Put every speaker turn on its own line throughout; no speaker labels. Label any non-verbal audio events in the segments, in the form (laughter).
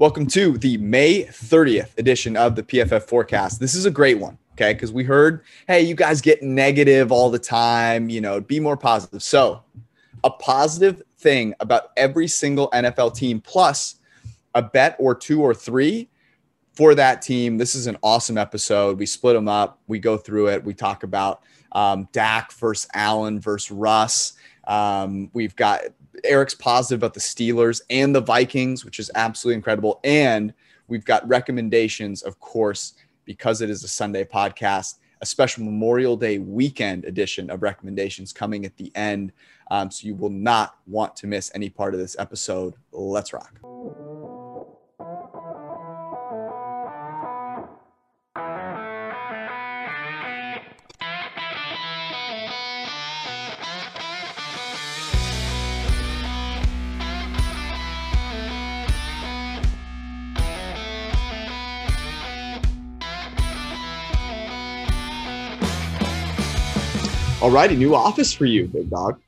Welcome to the May 30th edition of the PFF Forecast. This is a great one, okay? Because we heard, hey, you guys get negative all the time, you know, be more positive. So, a positive thing about every single NFL team, plus a bet or two or three for that team. This is an awesome episode. We split them up, we go through it, we talk about um, Dak versus Allen versus Russ. Um, we've got Eric's positive about the Steelers and the Vikings, which is absolutely incredible. And we've got recommendations, of course, because it is a Sunday podcast, a special Memorial Day weekend edition of recommendations coming at the end. Um, so you will not want to miss any part of this episode. Let's rock. All righty, new office for you, big dog.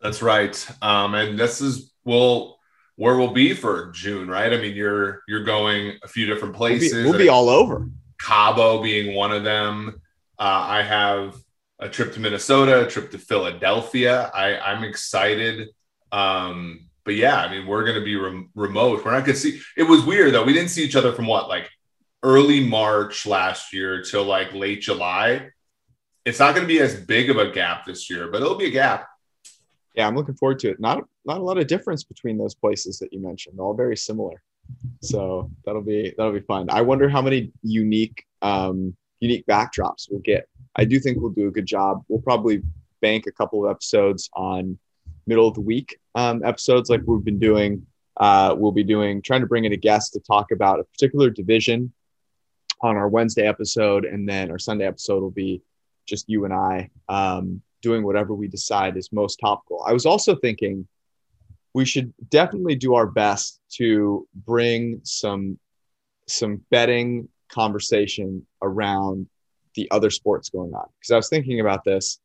That's right. Um, and this is well where we'll be for June, right? I mean, you're you're going a few different places.
We'll be, we'll be all over.
Cabo being one of them. Uh, I have a trip to Minnesota, a trip to Philadelphia. I, I'm excited. Um, but yeah, I mean, we're going to be rem- remote. We're not going to see. It was weird though. We didn't see each other from what like early March last year till like late July it's not going to be as big of a gap this year, but it'll be a gap.
Yeah, I'm looking forward to it. Not not a lot of difference between those places that you mentioned. All very similar. So that'll be that'll be fun. I wonder how many unique um, unique backdrops we'll get. I do think we'll do a good job. We'll probably bank a couple of episodes on middle of the week um, episodes like we've been doing. Uh, we'll be doing trying to bring in a guest to talk about a particular division on our Wednesday episode, and then our Sunday episode will be just you and I um, doing whatever we decide is most topical. I was also thinking we should definitely do our best to bring some some betting conversation around the other sports going on because I was thinking about this.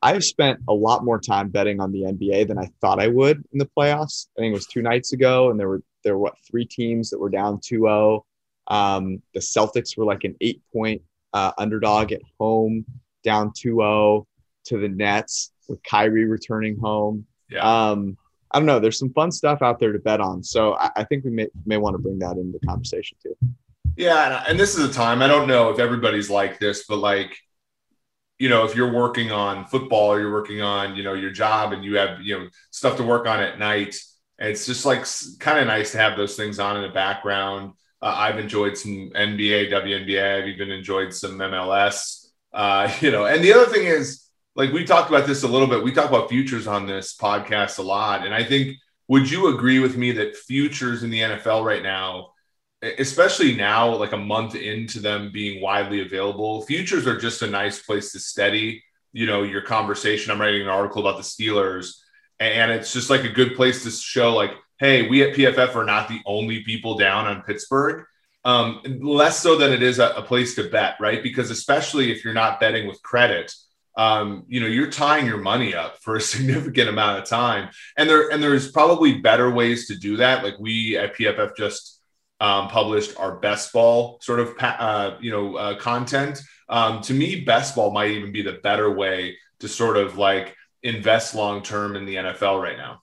I've spent a lot more time betting on the NBA than I thought I would in the playoffs. I think it was two nights ago, and there were there were what three teams that were down 2-0. Um, the Celtics were like an eight point uh, underdog at home, down 2-0 to the Nets with Kyrie returning home. Yeah. Um, I don't know. There's some fun stuff out there to bet on. So I, I think we may, may want to bring that into the conversation too.
Yeah. And this is a time, I don't know if everybody's like this, but like, you know, if you're working on football or you're working on, you know, your job and you have, you know, stuff to work on at night, and it's just like kind of nice to have those things on in the background. Uh, I've enjoyed some NBA, WNBA. I've even enjoyed some MLS. Uh, (laughs) you know, and the other thing is, like we talked about this a little bit. We talk about futures on this podcast a lot, and I think would you agree with me that futures in the NFL right now, especially now, like a month into them being widely available, futures are just a nice place to steady, you know, your conversation. I'm writing an article about the Steelers, and it's just like a good place to show, like, hey, we at PFF are not the only people down on Pittsburgh. Um, less so than it is a, a, place to bet, right? Because especially if you're not betting with credit, um, you know, you're tying your money up for a (laughs) significant amount of time. And there and there's probably better ways to do that. Like we at PFF just um, published our best ball sort of uh, you know uh, content. Um, to me, best ball might even be the better way to sort of like invest long term in the NFL right now.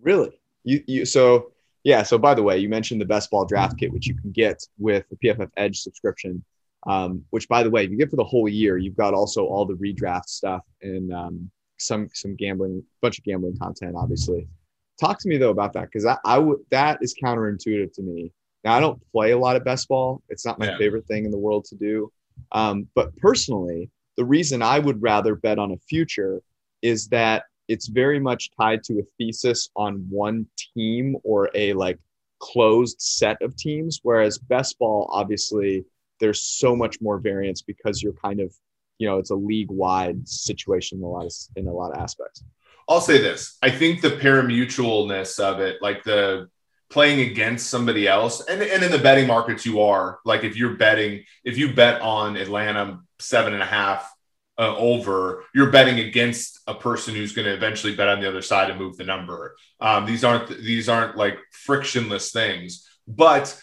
Really? You, you so yeah. So by the way, you mentioned the best ball draft kit, which you can get with the PFF Edge subscription. Um, which by the way, if you get for the whole year, you've got also all the redraft stuff and um, some some gambling, bunch of gambling content, obviously. Talk to me though about that because I, I would that is counterintuitive to me. Now I don't play a lot of best ball; it's not my yeah. favorite thing in the world to do. Um, but personally, the reason I would rather bet on a future is that it's very much tied to a thesis on one team or a like closed set of teams whereas best ball obviously there's so much more variance because you're kind of you know it's a league wide situation in a lot of in a lot of aspects.
I'll say this. I think the parimutualness of it like the playing against somebody else and, and in the betting markets you are like if you're betting if you bet on atlanta seven and a half uh, over, you're betting against a person who's going to eventually bet on the other side and move the number. Um, these aren't these aren't like frictionless things. But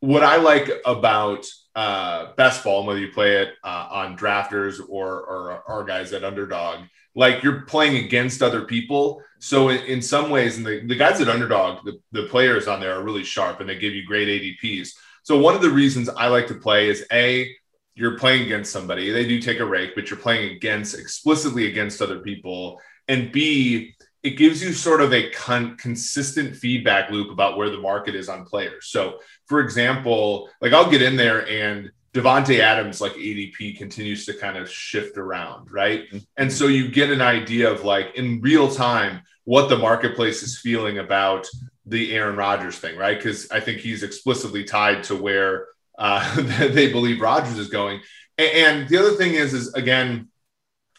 what I like about uh, best ball, whether you play it uh, on drafters or, or our guys at underdog, like you're playing against other people. So in, in some ways, and the, the guys at underdog, the, the players on there are really sharp and they give you great ADPs. So one of the reasons I like to play is a you're playing against somebody. They do take a rake, but you're playing against explicitly against other people. And B, it gives you sort of a con- consistent feedback loop about where the market is on players. So, for example, like I'll get in there and Davante Adams, like ADP, continues to kind of shift around, right? Mm-hmm. And so you get an idea of like in real time what the marketplace is feeling about the Aaron Rodgers thing, right? Because I think he's explicitly tied to where uh, (laughs) they believe Rodgers is going. And, the other thing is, is again,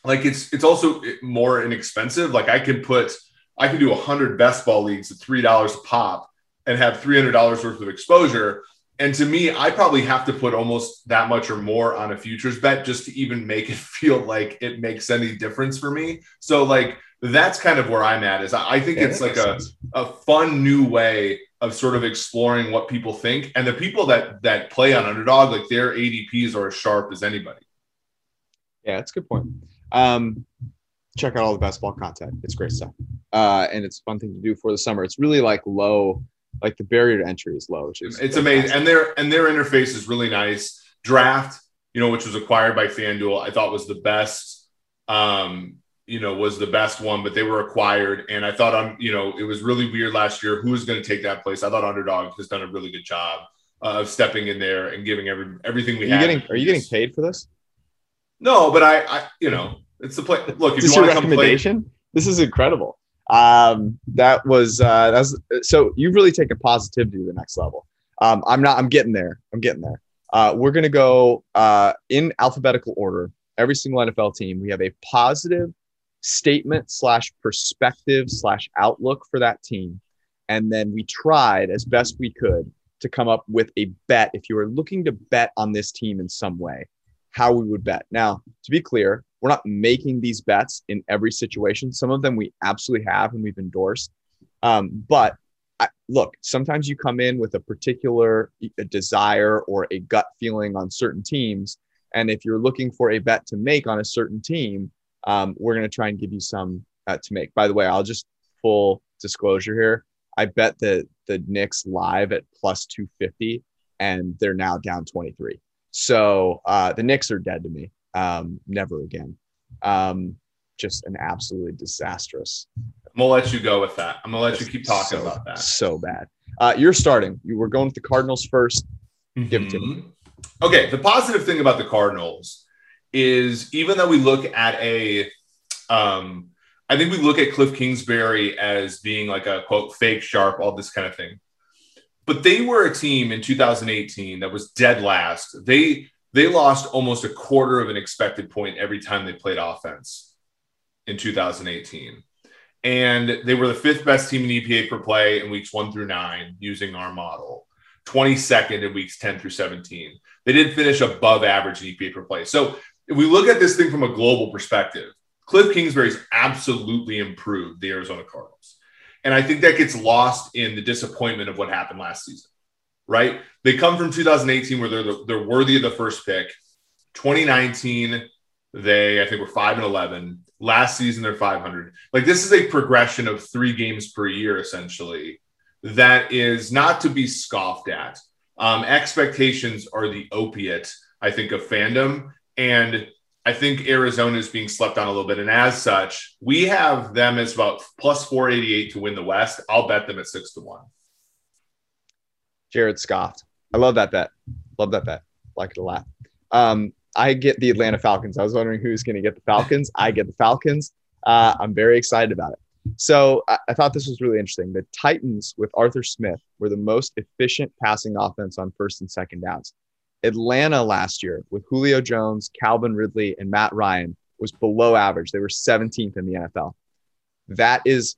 like it's it's also more inexpensive. Like I can put, I can do a hundred best ball leagues at three dollars a pop and have three hundred dollars worth of exposure and to me, I probably have to put almost that much or more on a futures bet just to even make it (laughs) feel like it makes any difference for me. So like that's kind of where I'm at is I think yeah, it's like a, a fun new way of sort of exploring what people think. And the people that that play on underdog, like their ADPs are as sharp as anybody.
Yeah, that's a good point. Um, check out all the best ball content. It's great stuff. Uh, and it's a fun thing to do for the summer. It's really like low like the barrier to entry is low. Which is
it's amazing, and their and their interface is really nice. Draft, you know, which was acquired by FanDuel, I thought was the best. Um, you know, was the best one, but they were acquired, and I thought I'm, you know, it was really weird last year. Who was going to take that place? I thought Underdog has done a really good job uh, of stepping in there and giving every everything we
are you Getting, are you getting paid for this?
No, but I, I you know, it's the play. Look, if
this
you
want to recommendation, play, this is incredible um, that was uh, that's so you've really taken positivity to the next level. Um, I'm not. I'm getting there. I'm getting there. Uh, we're gonna go uh, in alphabetical order. Every single NFL team, we have a positive statement slash perspective slash outlook for that team, and then we tried as best we could to come up with a bet. If you were looking to bet on this team in some way, how we would bet. Now, to be clear, we're not making these bets in every situation. Some of them we absolutely have and we've endorsed. Um, but I, look, sometimes you come in with a particular a desire or a gut feeling on certain teams. And if you're looking for a bet to make on a certain team, um, we're going to try and give you some uh, to make. By the way, I'll just full disclosure here. I bet the the Knicks live at plus 250 and they're now down 23. So uh, the Knicks are dead to me um, never again. Um, just an absolutely disastrous.
I'm gonna let you go with that. I'm gonna let you keep talking
so,
about that.
So bad. Uh, you're starting. You were going with the Cardinals 1st mm-hmm. Give it to me.
Mm-hmm. Okay. The positive thing about the Cardinals is even though we look at a, um, I think we look at Cliff Kingsbury as being like a quote fake sharp, all this kind of thing. But they were a team in 2018 that was dead last. They they lost almost a quarter of an expected point every time they played offense in 2018. And they were the fifth best team in EPA per play in weeks one through nine using our model, 22nd in weeks 10 through 17. They did finish above average in EPA per play. So if we look at this thing from a global perspective, Cliff Kingsbury's absolutely improved the Arizona Cardinals. And I think that gets lost in the disappointment of what happened last season right? They come from 2018 where they're the, they're worthy of the first pick. 2019, they I think were five and 11. Last season they're 500. Like this is a progression of three games per year essentially. That is not to be scoffed at. Um, expectations are the opiate, I think, of fandom, and I think Arizona is being slept on a little bit. And as such, we have them as about plus 488 to win the West. I'll bet them at six to one.
Jared scoffed. I love that bet. Love that bet. Like it a lot. Um, I get the Atlanta Falcons. I was wondering who's going to get the Falcons. I get the Falcons. Uh, I'm very excited about it. So I, I, thought this was really interesting. The Titans with Arthur Smith were the most efficient passing offense on first and second downs. Atlanta last year with Julio Jones, Calvin Ridley, and Matt Ryan was below average. They were 17th in the NFL. That is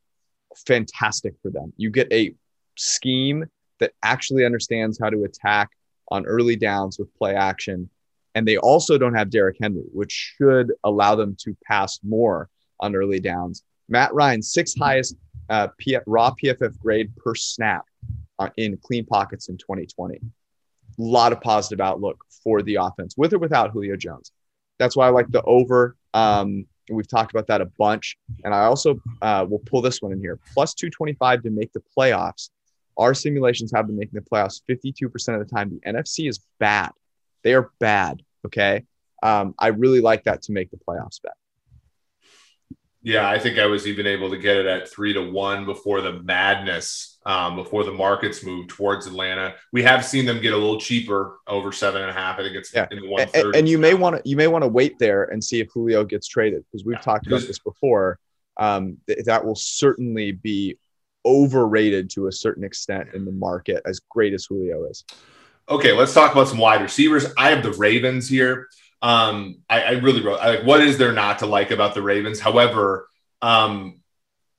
fantastic for them. You get a scheme that actually understands how to attack on early downs with play action. And they also don't have Derrick Henry, which should allow them to pass more on early downs. Matt Ryan, sixth highest uh, P- raw PFF grade per snap uh, in clean pockets in 2020. Lot of positive outlook for the offense, with or without Julio Jones. That's why I like the over. Um, we've talked about that a bunch. And I also uh, will pull this one in here plus 225 to make the playoffs. Our simulations have been making the playoffs 52% of the time. The NFC is bad. They are bad. Okay. Um, I really like that to make the playoffs bet.
Yeah, I think I was even able to get it at three to one before the madness, um, before the markets moved towards Atlanta. We have seen them get a little cheaper over seven and a half. I think it's
yeah. in the one. And, and you may want to you may want to wait there and see if Julio gets traded because we've yeah. talked about this before. Um, th- that will certainly be overrated to a certain extent in the market, as great as Julio is.
Okay, let's talk about some wide receivers. I have the Ravens here. Um, I, I really wrote I, like what is there not to like about the Ravens? However, um,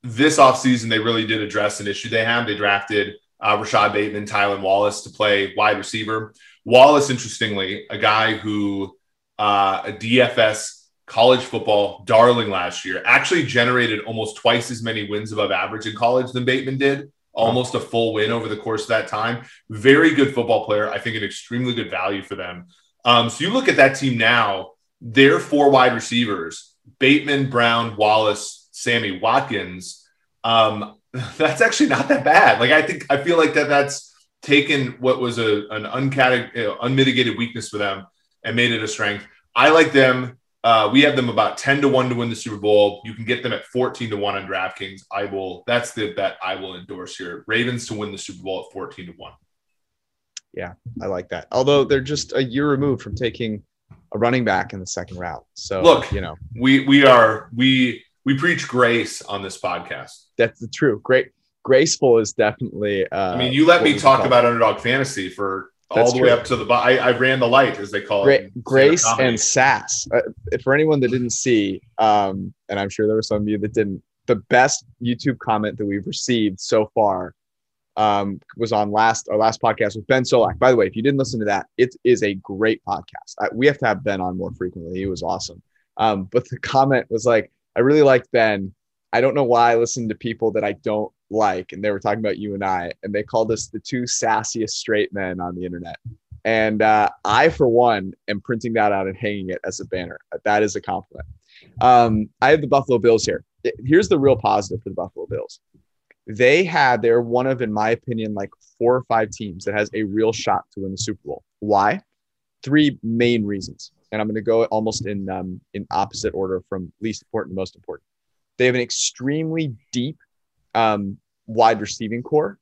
this offseason they really did address an issue they have. They drafted uh, Rashod Bateman, Tylan Wallace to play wide receiver. Wallace, interestingly, a guy who uh, a DFS college football darling last year, actually generated almost twice as many wins above average in college than Bateman did. Almost a full win over the course of that time. Very good football player. I think an extremely good value for them. Um, so you look at that team now, they're four wide receivers Bateman, Brown, Wallace, Sammy Watkins. Um, (laughs) that's actually not that bad. Like, I think, I feel like that that's taken what was a, an uncate- unmitigated weakness for them and made it a strength. I like them. Uh, we have them about 10 to 1 to win the Super Bowl. You can get them at 14 to 1 on DraftKings. I will, that's the bet I will endorse here. Ravens to win the Super Bowl at 14 to 1
yeah, I like that. Although they're just a year removed from taking a running back in the second round. So
look, you know, we we are we we preach grace on this podcast.
That's the true. Great graceful is definitely. Uh,
I mean, you let me talk about underdog fantasy for all the true. way up to the. I, I ran the light, as they call
Gra- it. Grace and sass. Uh, for anyone that didn't see, um, and I'm sure there were some of you that didn't. The best YouTube comment that we've received so far um, was on last our last podcast with Ben Solak. By the way, if you didn't listen to that, it is a great podcast. I, we have to have Ben on more frequently. He was awesome. Um, but the comment was like, I really like Ben. I don't know why I listen to people that I don't like, and they were talking about you and I, and they called us the two sassiest straight men on the internet. And uh, I, for one, am printing that out and hanging it as a banner. That is a compliment. Um, I have the Buffalo Bills here. Here's the real positive for the Buffalo Bills they had they're one of in my opinion like four or five teams that has a real shot to win the super bowl. Why? Three main reasons. And i'm going to go almost in um, in opposite order from least important to most important. They have an extremely deep um, wide receiving corps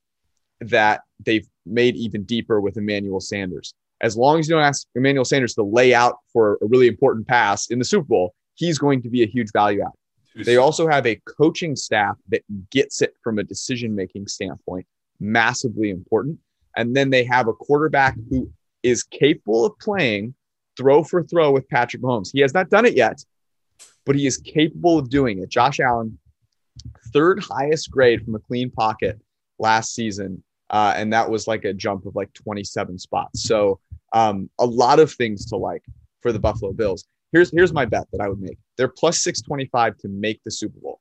that they've made even deeper with emmanuel sanders. As long as you don't ask emmanuel sanders to lay out for a really important pass in the super bowl he's going to be a huge value add they also have a coaching staff that gets it from a decision making standpoint, massively important. And then they have a quarterback who is capable of playing throw for throw with Patrick Mahomes. He has not done it yet, but he is capable of doing it. Josh Allen, third highest grade from a clean pocket last season. Uh, and that was like a jump of like 27 spots. So um, a lot of things to like for the Buffalo Bills. Here's here's my bet that I would make. They're plus 625 to make the Super Bowl.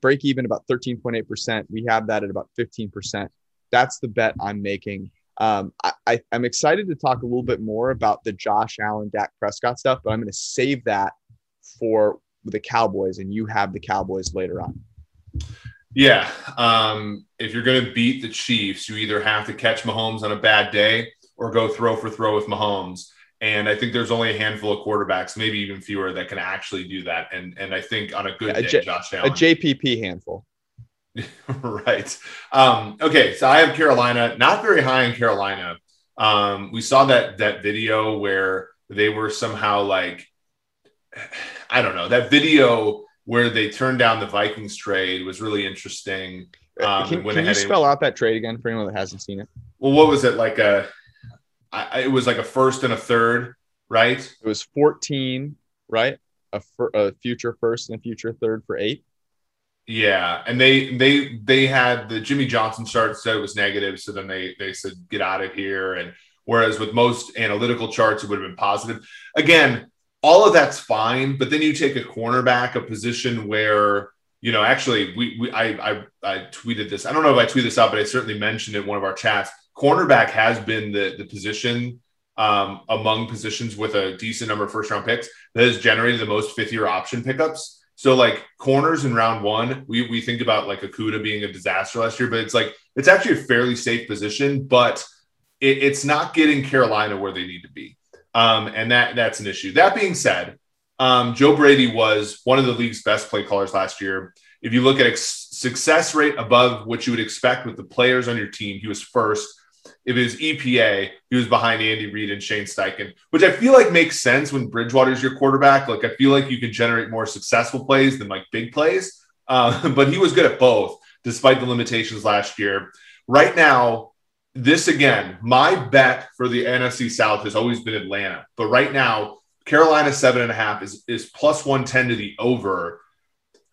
Break even about 13.8%. We have that at about 15%. That's the bet I'm making. Um, I, I, am excited to talk a little bit more about the Josh Allen, Dak Prescott stuff, but I'm going to save that for the Cowboys, and you have the Cowboys later on.
Yeah. Um, if you're going to beat the Chiefs, you either have to catch Mahomes on a bad day or go throw for throw with Mahomes. And I think there's only a handful of quarterbacks, maybe even fewer, that can actually do that. And and I think on a good yeah, day, J- Josh Allen,
a JPP handful. (laughs)
right. Um, okay, so I have Carolina, not very high in Carolina. Um, we saw that that video where they were somehow like, (sighs) I don't know, that video where they turned down the Vikings trade was really interesting.
Um, can, can you spell out that trade again for anyone that hasn't seen it?
Well, what was it like a I, it was like a first and a third, right?
It was 14, right? A, fir- a future first and a future third for eight.
Yeah, and they they they had the Jimmy Johnson chart said it was negative, so then they they said get out of here. And whereas with most analytical charts, it would have been positive. Again, all of that's fine, but then you take a cornerback, a position where you know, actually, we, we I, I I tweeted this. I don't know if I tweeted this out, but I certainly mentioned it in one of our chats. Cornerback has been the the position um, among positions with a decent number of first round picks that has generated the most fifth year option pickups. So like corners in round one, we we think about like Okudah being a disaster last year, but it's like it's actually a fairly safe position, but it, it's not getting Carolina where they need to be, um, and that that's an issue. That being said, um, Joe Brady was one of the league's best play callers last year. If you look at ex- success rate above what you would expect with the players on your team, he was first. If it was EPA, he was behind Andy Reid and Shane Steichen, which I feel like makes sense when Bridgewater's your quarterback. Like I feel like you can generate more successful plays than like big plays. Uh, (laughs) but he was good at both, despite the limitations last year. Right now, this again, my bet for the NFC South has always been Atlanta, but right now Carolina seven and a half is is plus one ten to the over.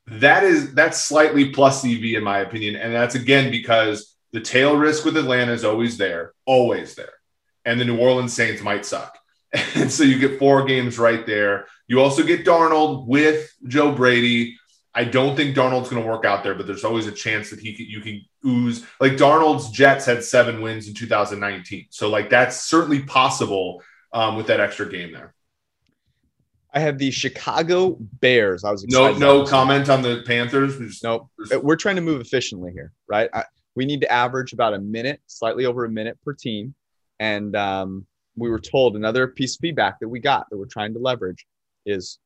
That is that's slightly plus EV in my opinion, and that's again because the tail risk with Atlanta is always there, always there, and the New Orleans Saints might suck, (laughs) and so you get four games right there. You also get Darnold with Joe Brady. I don't think Darnold's going to work out there, but there's always a chance that he could, you can ooze like Darnold's Jets had seven wins in 2019, so like that's certainly possible um, with that extra game there.
I have the Chicago Bears. I was
no no comment on the Panthers.
We just, nope. We're trying to move efficiently here, right? I, we need to average about a minute, slightly over a minute per team, and um, we were told another piece of feedback that we got that we're trying to leverage is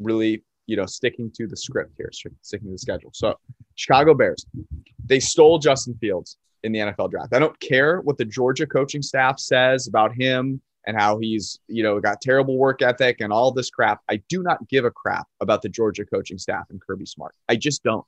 really you know sticking to the script here, sticking to the schedule. So Chicago Bears, they stole Justin Fields in the NFL draft. I don't care what the Georgia coaching staff says about him and how he's, you know, got terrible work ethic and all this crap. I do not give a crap about the Georgia coaching staff and Kirby Smart. I just don't.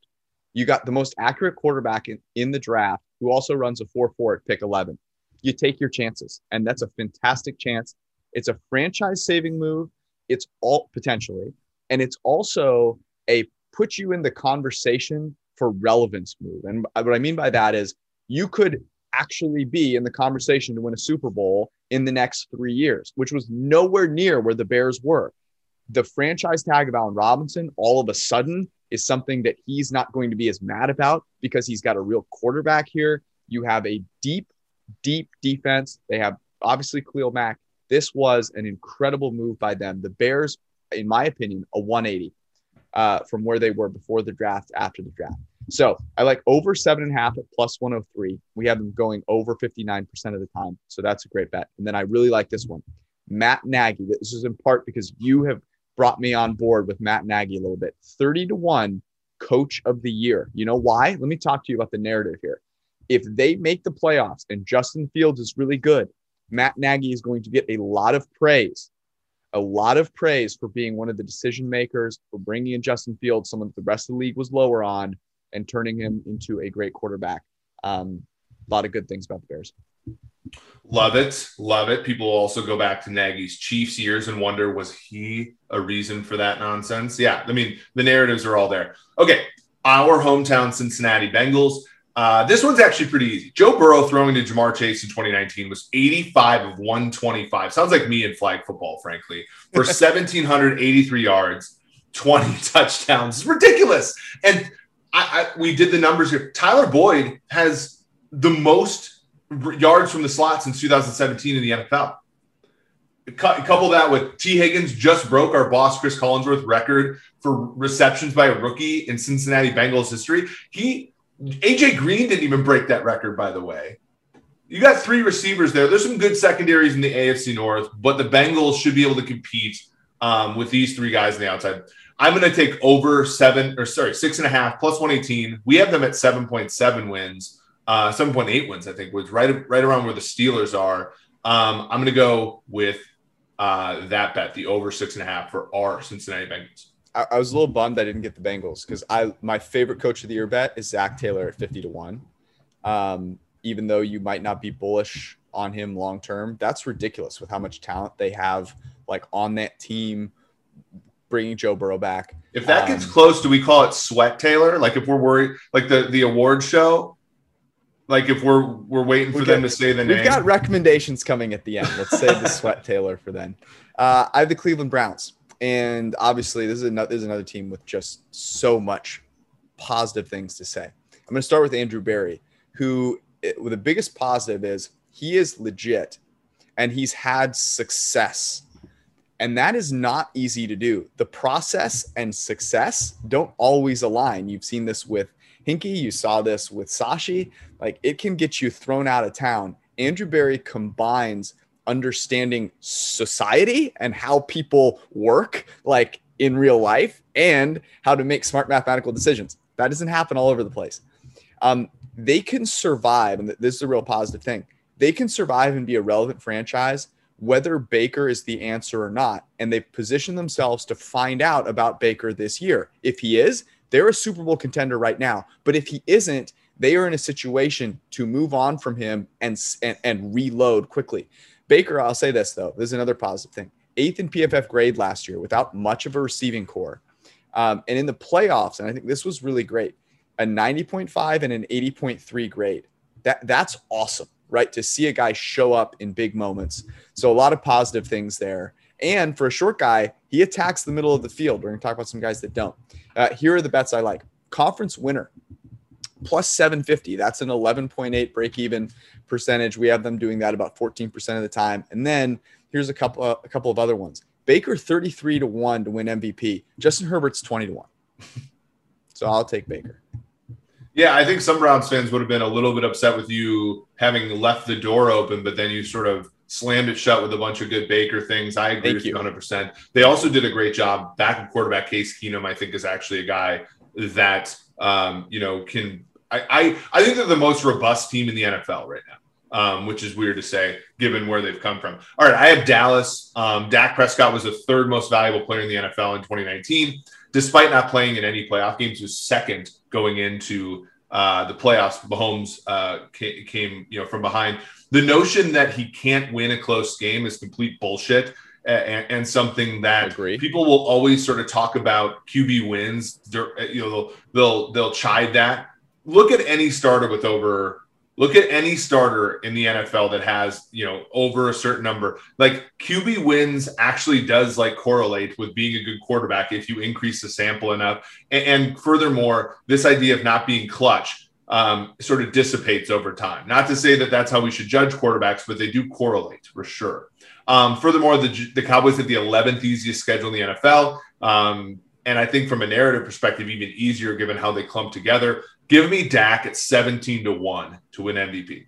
You got the most accurate quarterback in, in the draft who also runs a 4 4 at pick 11. You take your chances, and that's a fantastic chance. It's a franchise saving move. It's all potentially, and it's also a put you in the conversation for relevance move. And what I mean by that is you could actually be in the conversation to win a Super Bowl in the next three years, which was nowhere near where the Bears were. The franchise tag of Allen Robinson all of a sudden is something that he's not going to be as mad about because he's got a real quarterback here. You have a deep, deep defense. They have obviously Khalil Mack. This was an incredible move by them. The Bears, in my opinion, a 180 uh, from where they were before the draft, after the draft. So I like over seven and a half at plus 103. We have them going over 59% of the time. So that's a great bet. And then I really like this one. Matt Nagy. This is in part because you have brought me on board with Matt Nagy a little bit. 30 to 1 coach of the year. You know why? Let me talk to you about the narrative here. If they make the playoffs and Justin Fields is really good, Matt Nagy is going to get a lot of praise a lot of praise for being one of the decision makers, for bringing in Justin Fields, someone that the rest of the league was lower on, and turning him into a great quarterback. Um, a lot of good things about the Bears.
Love it. Love it. People also go back to Nagy's Chiefs years and wonder was he a reason for that nonsense? Yeah. I mean, the narratives are all there. Okay. Our hometown Cincinnati Bengals. Uh, this one's actually pretty easy. Joe Burrow throwing to Ja'Marr Chase in 2019 was 85 of 125. Sounds like me in flag football, frankly, for (laughs) 1,783 yards, 20 (laughs) touchdowns. It's ridiculous. And I, I, we did the numbers here. Tyler Boyd has the most yards from the slot since 2017 in the NFL. Couple that with Tee Higgins just broke our boss Chris Collinsworth record for receptions by a rookie in Cincinnati Bengals history. He AJ Green didn't even break that record, by the way. You got three receivers there. There's some good secondaries in the AFC North, but the Bengals should be able to compete um, with these three guys on the outside. I'm going to take over seven or sorry, six and a half plus 118. We have them at 7.7 wins, uh, 7.8 wins, I think, was right, right around where the Steelers are. Um, I'm going to go with uh, that bet, the over six and a half for our Cincinnati Bengals.
I, I was a little bummed I didn't get the Bengals because I my favorite coach of the year bet is Zac Taylor at 50 to one. Um, even though you might not be bullish on him long term, that's ridiculous with how much talent they have like on that team bringing Joe Burrow back.
If that um, gets close, do we call it Sweat Taylor? Like if we're worried, like the the award show, like if we're we're waiting for them to say the
we've
name.
We've got recommendations coming at the end. Let's say the (laughs) Sweat Taylor for then. Uh, I have the Cleveland Browns, and obviously this is another this is another team with just so much positive things to say. I'm going to start with Andrew Berry, who the biggest positive is he is legit and he's had success. And that is not easy to do. The process and success don't always align. You've seen this with Hinkie, you saw this with Sashi. Like it can get you thrown out of town. Andrew Berry combines understanding society and how people work, like in real life, and how to make smart mathematical decisions. That doesn't happen all over the place. Um, they can survive, and this is a real positive thing. They can survive and be a relevant franchise whether Baker is the answer or not. And they've positioned themselves to find out about Baker this year. If he is, they're a Super Bowl contender right now. But if he isn't, they are in a situation to move on from him and, and, and reload quickly. Baker, I'll say this though, this is another positive thing. Eighth in PFF grade last year without much of a receiving corps. Um, and in the playoffs, and I think this was really great a 90.5 and an 80.3 grade. That that's awesome, right? To see a guy show up in big moments. So a lot of positive things there. And for a short guy, he attacks the middle of the field. We're going to talk about some guys that don't. Uh, here are the bets I like. Conference winner plus 750. That's an 11.8 break even percentage. We have them doing that about 14% of the time. And then here's a couple uh, a couple of other ones. Baker 33 to 1 to win MVP. Justin Herbert's 20 to 1. (laughs) so I'll take Baker.
Yeah, I think some Browns fans would have been a little bit upset with you having left the door open, but then you sort of slammed it shut with a bunch of good Baker things. I agree Thank with you 100%. They also did a great job. Back quarterback Case Keenum, I think, is actually a guy that, um, you know, can. I, I, I think they're the most robust team in the NFL right now. Um, which is weird to say given where they've come from. All right, I have Dallas. Um, Dak Prescott was the third most valuable player in the NFL in 2019 despite not playing in any playoff games, was second going into uh, the playoffs. Mahomes uh, came, came, you know, from behind. The notion that he can't win a close game is complete bullshit. And, and, something that people will always sort of talk about QB wins. You know, they'll they'll they'll chide that. Look at any starter with over Look at any starter in the NFL that has, you know, over a certain number. Like QB wins actually does like correlate with being a good quarterback if you increase the sample enough. And, and furthermore, this idea of not being clutch um, sort of dissipates over time. Not to say that that's how we should judge quarterbacks, but they do correlate for sure. Um, furthermore, the, the Cowboys have the 11th easiest schedule in the NFL. Um, and I think from a narrative perspective, even easier given how they clump together. Give me Dak at 17 to 1 to win MVP.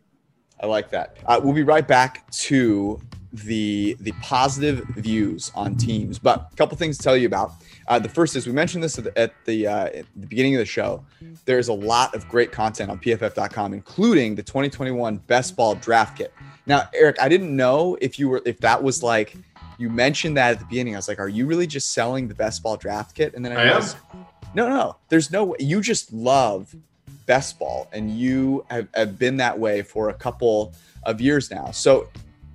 I like that. Uh, we'll be right back to the the positive views on teams, but a couple things to tell you about. Uh, the first is we mentioned this at the at the, uh, at the beginning of the show. There's a lot of great content on PFF.com, including the 2021 Best Ball Draft Kit. Now, Eric, I didn't know if you were if that was like you mentioned that at the beginning. I was like, are you really just selling the Best Ball Draft Kit? And then I, I was, no, no, there's no way. You just love best ball and you have, have been that way for a couple of years now. So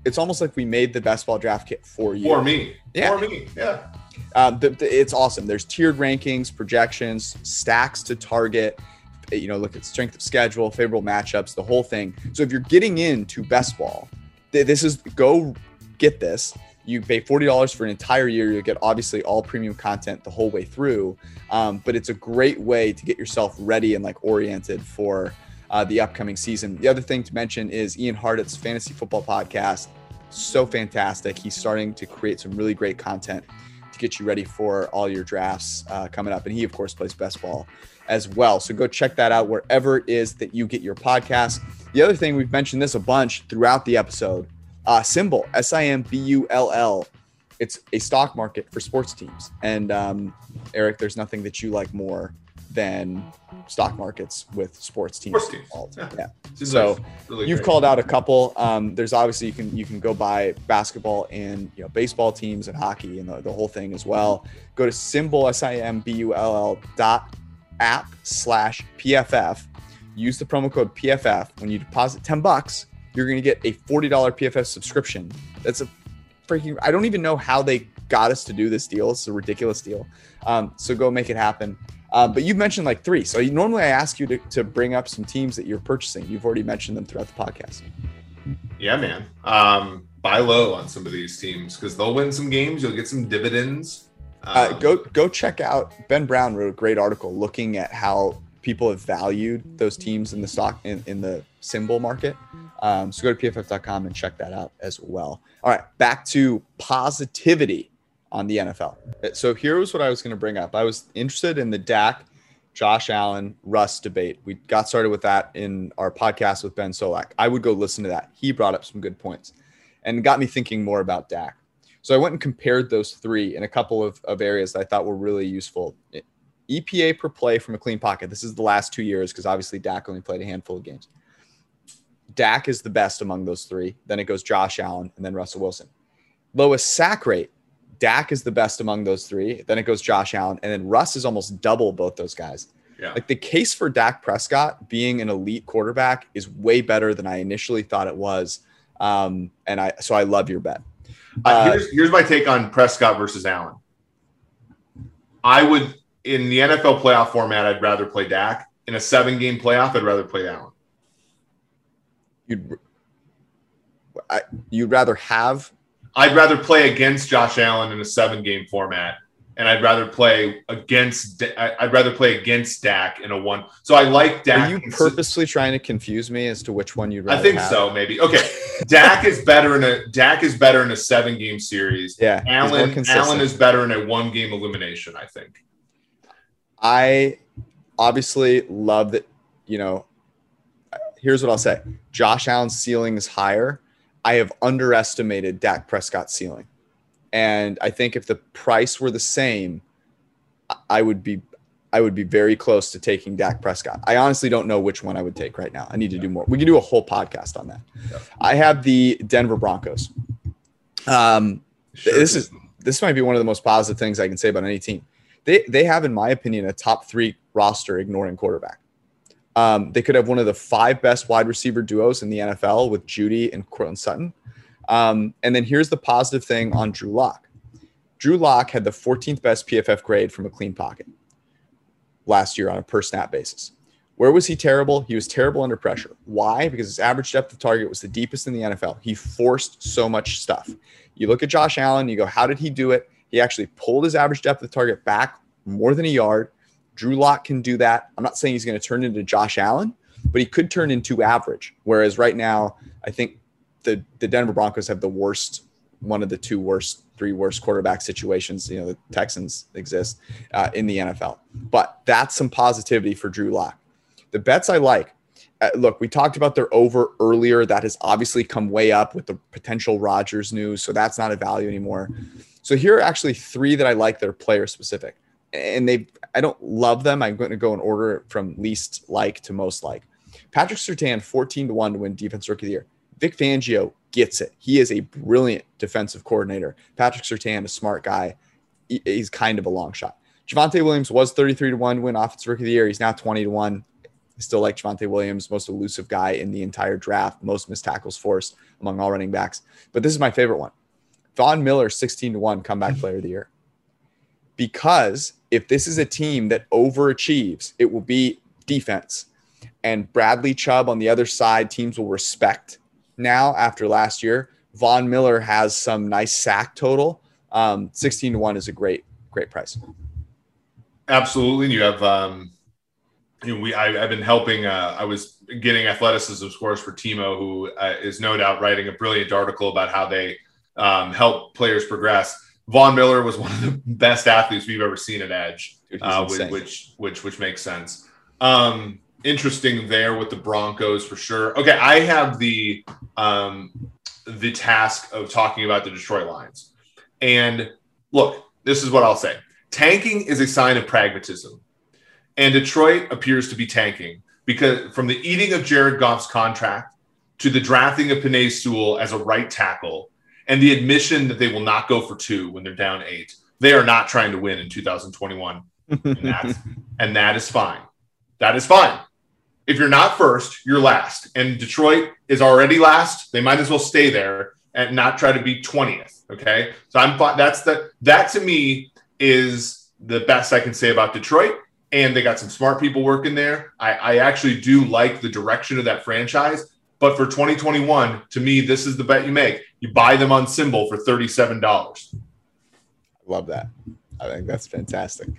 it's almost like we made the best ball draft kit for you.
For me. Yeah. For me yeah.
Um, the, the, it's awesome. There's tiered rankings projections stacks to target you know look at strength of schedule favorable matchups the whole thing. So if you're getting into best ball this is go get this. You pay $40 for an entire year. You'll get obviously all premium content the whole way through. Um, but it's a great way to get yourself ready and like oriented for uh, the upcoming season. The other thing to mention is Ian Hartitz fantasy football podcast. So fantastic. He's starting to create some really great content to get you ready for all your drafts uh, coming up. And he, of course, plays best ball as well. So go check that out wherever it is that you get your podcast. The other thing, we've mentioned this a bunch throughout the episode uh, SimBull, S I M B U L L. It's a stock market for sports teams. And um, Eric, there's nothing that you like more than stock markets with sports teams.
Sports teams.
Yeah. yeah. So really you've great. called out a couple. Um, there's obviously you can you can go buy basketball and you know baseball teams and hockey and the, the whole thing as well. Go to SimBull S I M B U L L dot app slash PFF. Use the promo code PFF when you deposit ten bucks you're going to get a $40 PFF subscription. That's a freaking, I don't even know how they got us to do this deal. It's a ridiculous deal. Um, so go make it happen. Um, but you've mentioned like three. So you, normally I ask you to, to bring up some teams that you're purchasing. You've already mentioned them throughout the podcast.
Yeah, man. Um, buy low on some of these teams because they'll win some games. You'll get some dividends.
Uh, um, go go check out Ben Brown wrote a great article looking at how people have valued those teams in the stock in, in the SimBull market. Um, so go to pff.com and check that out as well. All right, back to positivity on the NFL. So here was what I was going to bring up. I was interested in the Dak, Josh Allen, Russ debate. We got started with that in our podcast with Ben Solak. I would go listen to that. He brought up some good points and got me thinking more about Dak. So I went and compared those three in a couple of, of areas that I thought were really useful. EPA per play from a clean pocket. This is the last two years because obviously Dak only played a handful of games. Dak is the best among those three. Then it goes Josh Allen and then Russell Wilson. Lowest sack rate. Dak is the best among those three. Then it goes Josh Allen. And then Russ is almost double both those guys. Yeah. Like the case for Dak Prescott being an elite quarterback is way better than I initially thought it was. Um, and I so I love your bet.
Uh, here's, here's my take on Prescott versus Allen. I would in the NFL playoff format, I'd rather play Dak. In a seven game playoff, I'd rather play Allen.
You'd I, you'd rather have
I'd rather play against Josh Allen in a seven game format and I'd rather play against. I'd rather play against Dak in a one. So I like Dak.
Are you purposely trying to confuse me as to which one you'd rather?
I think
have?
so. Maybe okay. Dak is better in a Dak is better in a seven game series.
Yeah,
Allen Allen is better in a one game elimination. I think.
I obviously love that. You know, here's what I'll say: Josh Allen's ceiling is higher. I have underestimated Dak Prescott's ceiling. And I think if the price were the same, I would be I would be very close to taking Dak Prescott. I honestly don't know which one I would take right now. I need to do more. We can do a whole podcast on that. Yeah. I have the Denver Broncos. Um, sure. this is this might be one of the most positive things I can say about any team. They they have, in my opinion, a top three roster ignoring quarterback. Um, they could have one of the five best wide receiver duos in the NFL with Jeudy and Courtland Sutton. Um, and then here's the positive thing on Drew Lock. Drew Lock had the 14th best PFF grade from a clean pocket last year on a per snap basis. Where was he terrible? He was terrible under pressure. Why? Because his average depth of target was the deepest in the NFL. He forced so much stuff. You look at Josh Allen, you go, how did he do it? He actually pulled his average depth of target back more than a yard. Drew Lock can do that. I'm not saying he's going to turn into Josh Allen, but he could turn into average. Whereas right now, I think the the Denver Broncos have the worst, one of the two worst, three worst quarterback situations. You know, the Texans exist uh, in the NFL, but that's some positivity for Drew Lock. The bets I like. Uh, look, we talked about their over earlier. That has obviously come way up with the potential Rodgers news, so that's not a value anymore. So here are actually three that I like that are player specific, and they I don't love them. I'm going to go in order from least like to most like. Patrick Surtain, 14 to 1 to win Defense Rookie of the Year. Vic Fangio gets it. He is a brilliant defensive coordinator. Patrick Surtain, a smart guy. He's kind of a long shot. Javonte Williams was 33 to 1 win offensive rookie of the year. He's now 20 to 1. I still like Javonte Williams, most elusive guy in the entire draft, most missed tackles forced among all running backs. But this is my favorite one. Von Miller, 16 to 1 comeback player of the year. Because if this is a team that overachieves, it will be defense. And Bradley Chubb on the other side, teams will respect now after last year. Von Miller has some nice sack total. Um, 16 to 1 is a great, great price.
Absolutely. And you have, um, you know, we, I, have been helping, uh, I was getting athleticism scores for Timo, who uh, is no doubt writing a brilliant article about how they um, help players progress. Von Miller was one of the (laughs) best athletes we've ever seen at Edge, Dude, uh, which, which, which, which makes sense. Um, interesting there with the Broncos for sure. Okay, I have the um, the task of talking about the Detroit Lions. And look, this is what I'll say. Tanking is a sign of pragmatism. And Detroit appears to be tanking because from the eating of Jared Goff's contract to the drafting of Penei Sewell as a right tackle and the admission that they will not go for two when they're down eight, they are not trying to win in 2021. and, and that is fine. That is fine if you're not first, you're last. And Detroit is already last. They might as well stay there and not try to be 20th. Okay. So I'm that's the that to me is the best I can say about Detroit. And they got some smart people working there. I, I actually do like the direction of that franchise. But for 2021, to me, this is the bet you make. You buy them on SimBull for $37.
I love that. I think that's fantastic.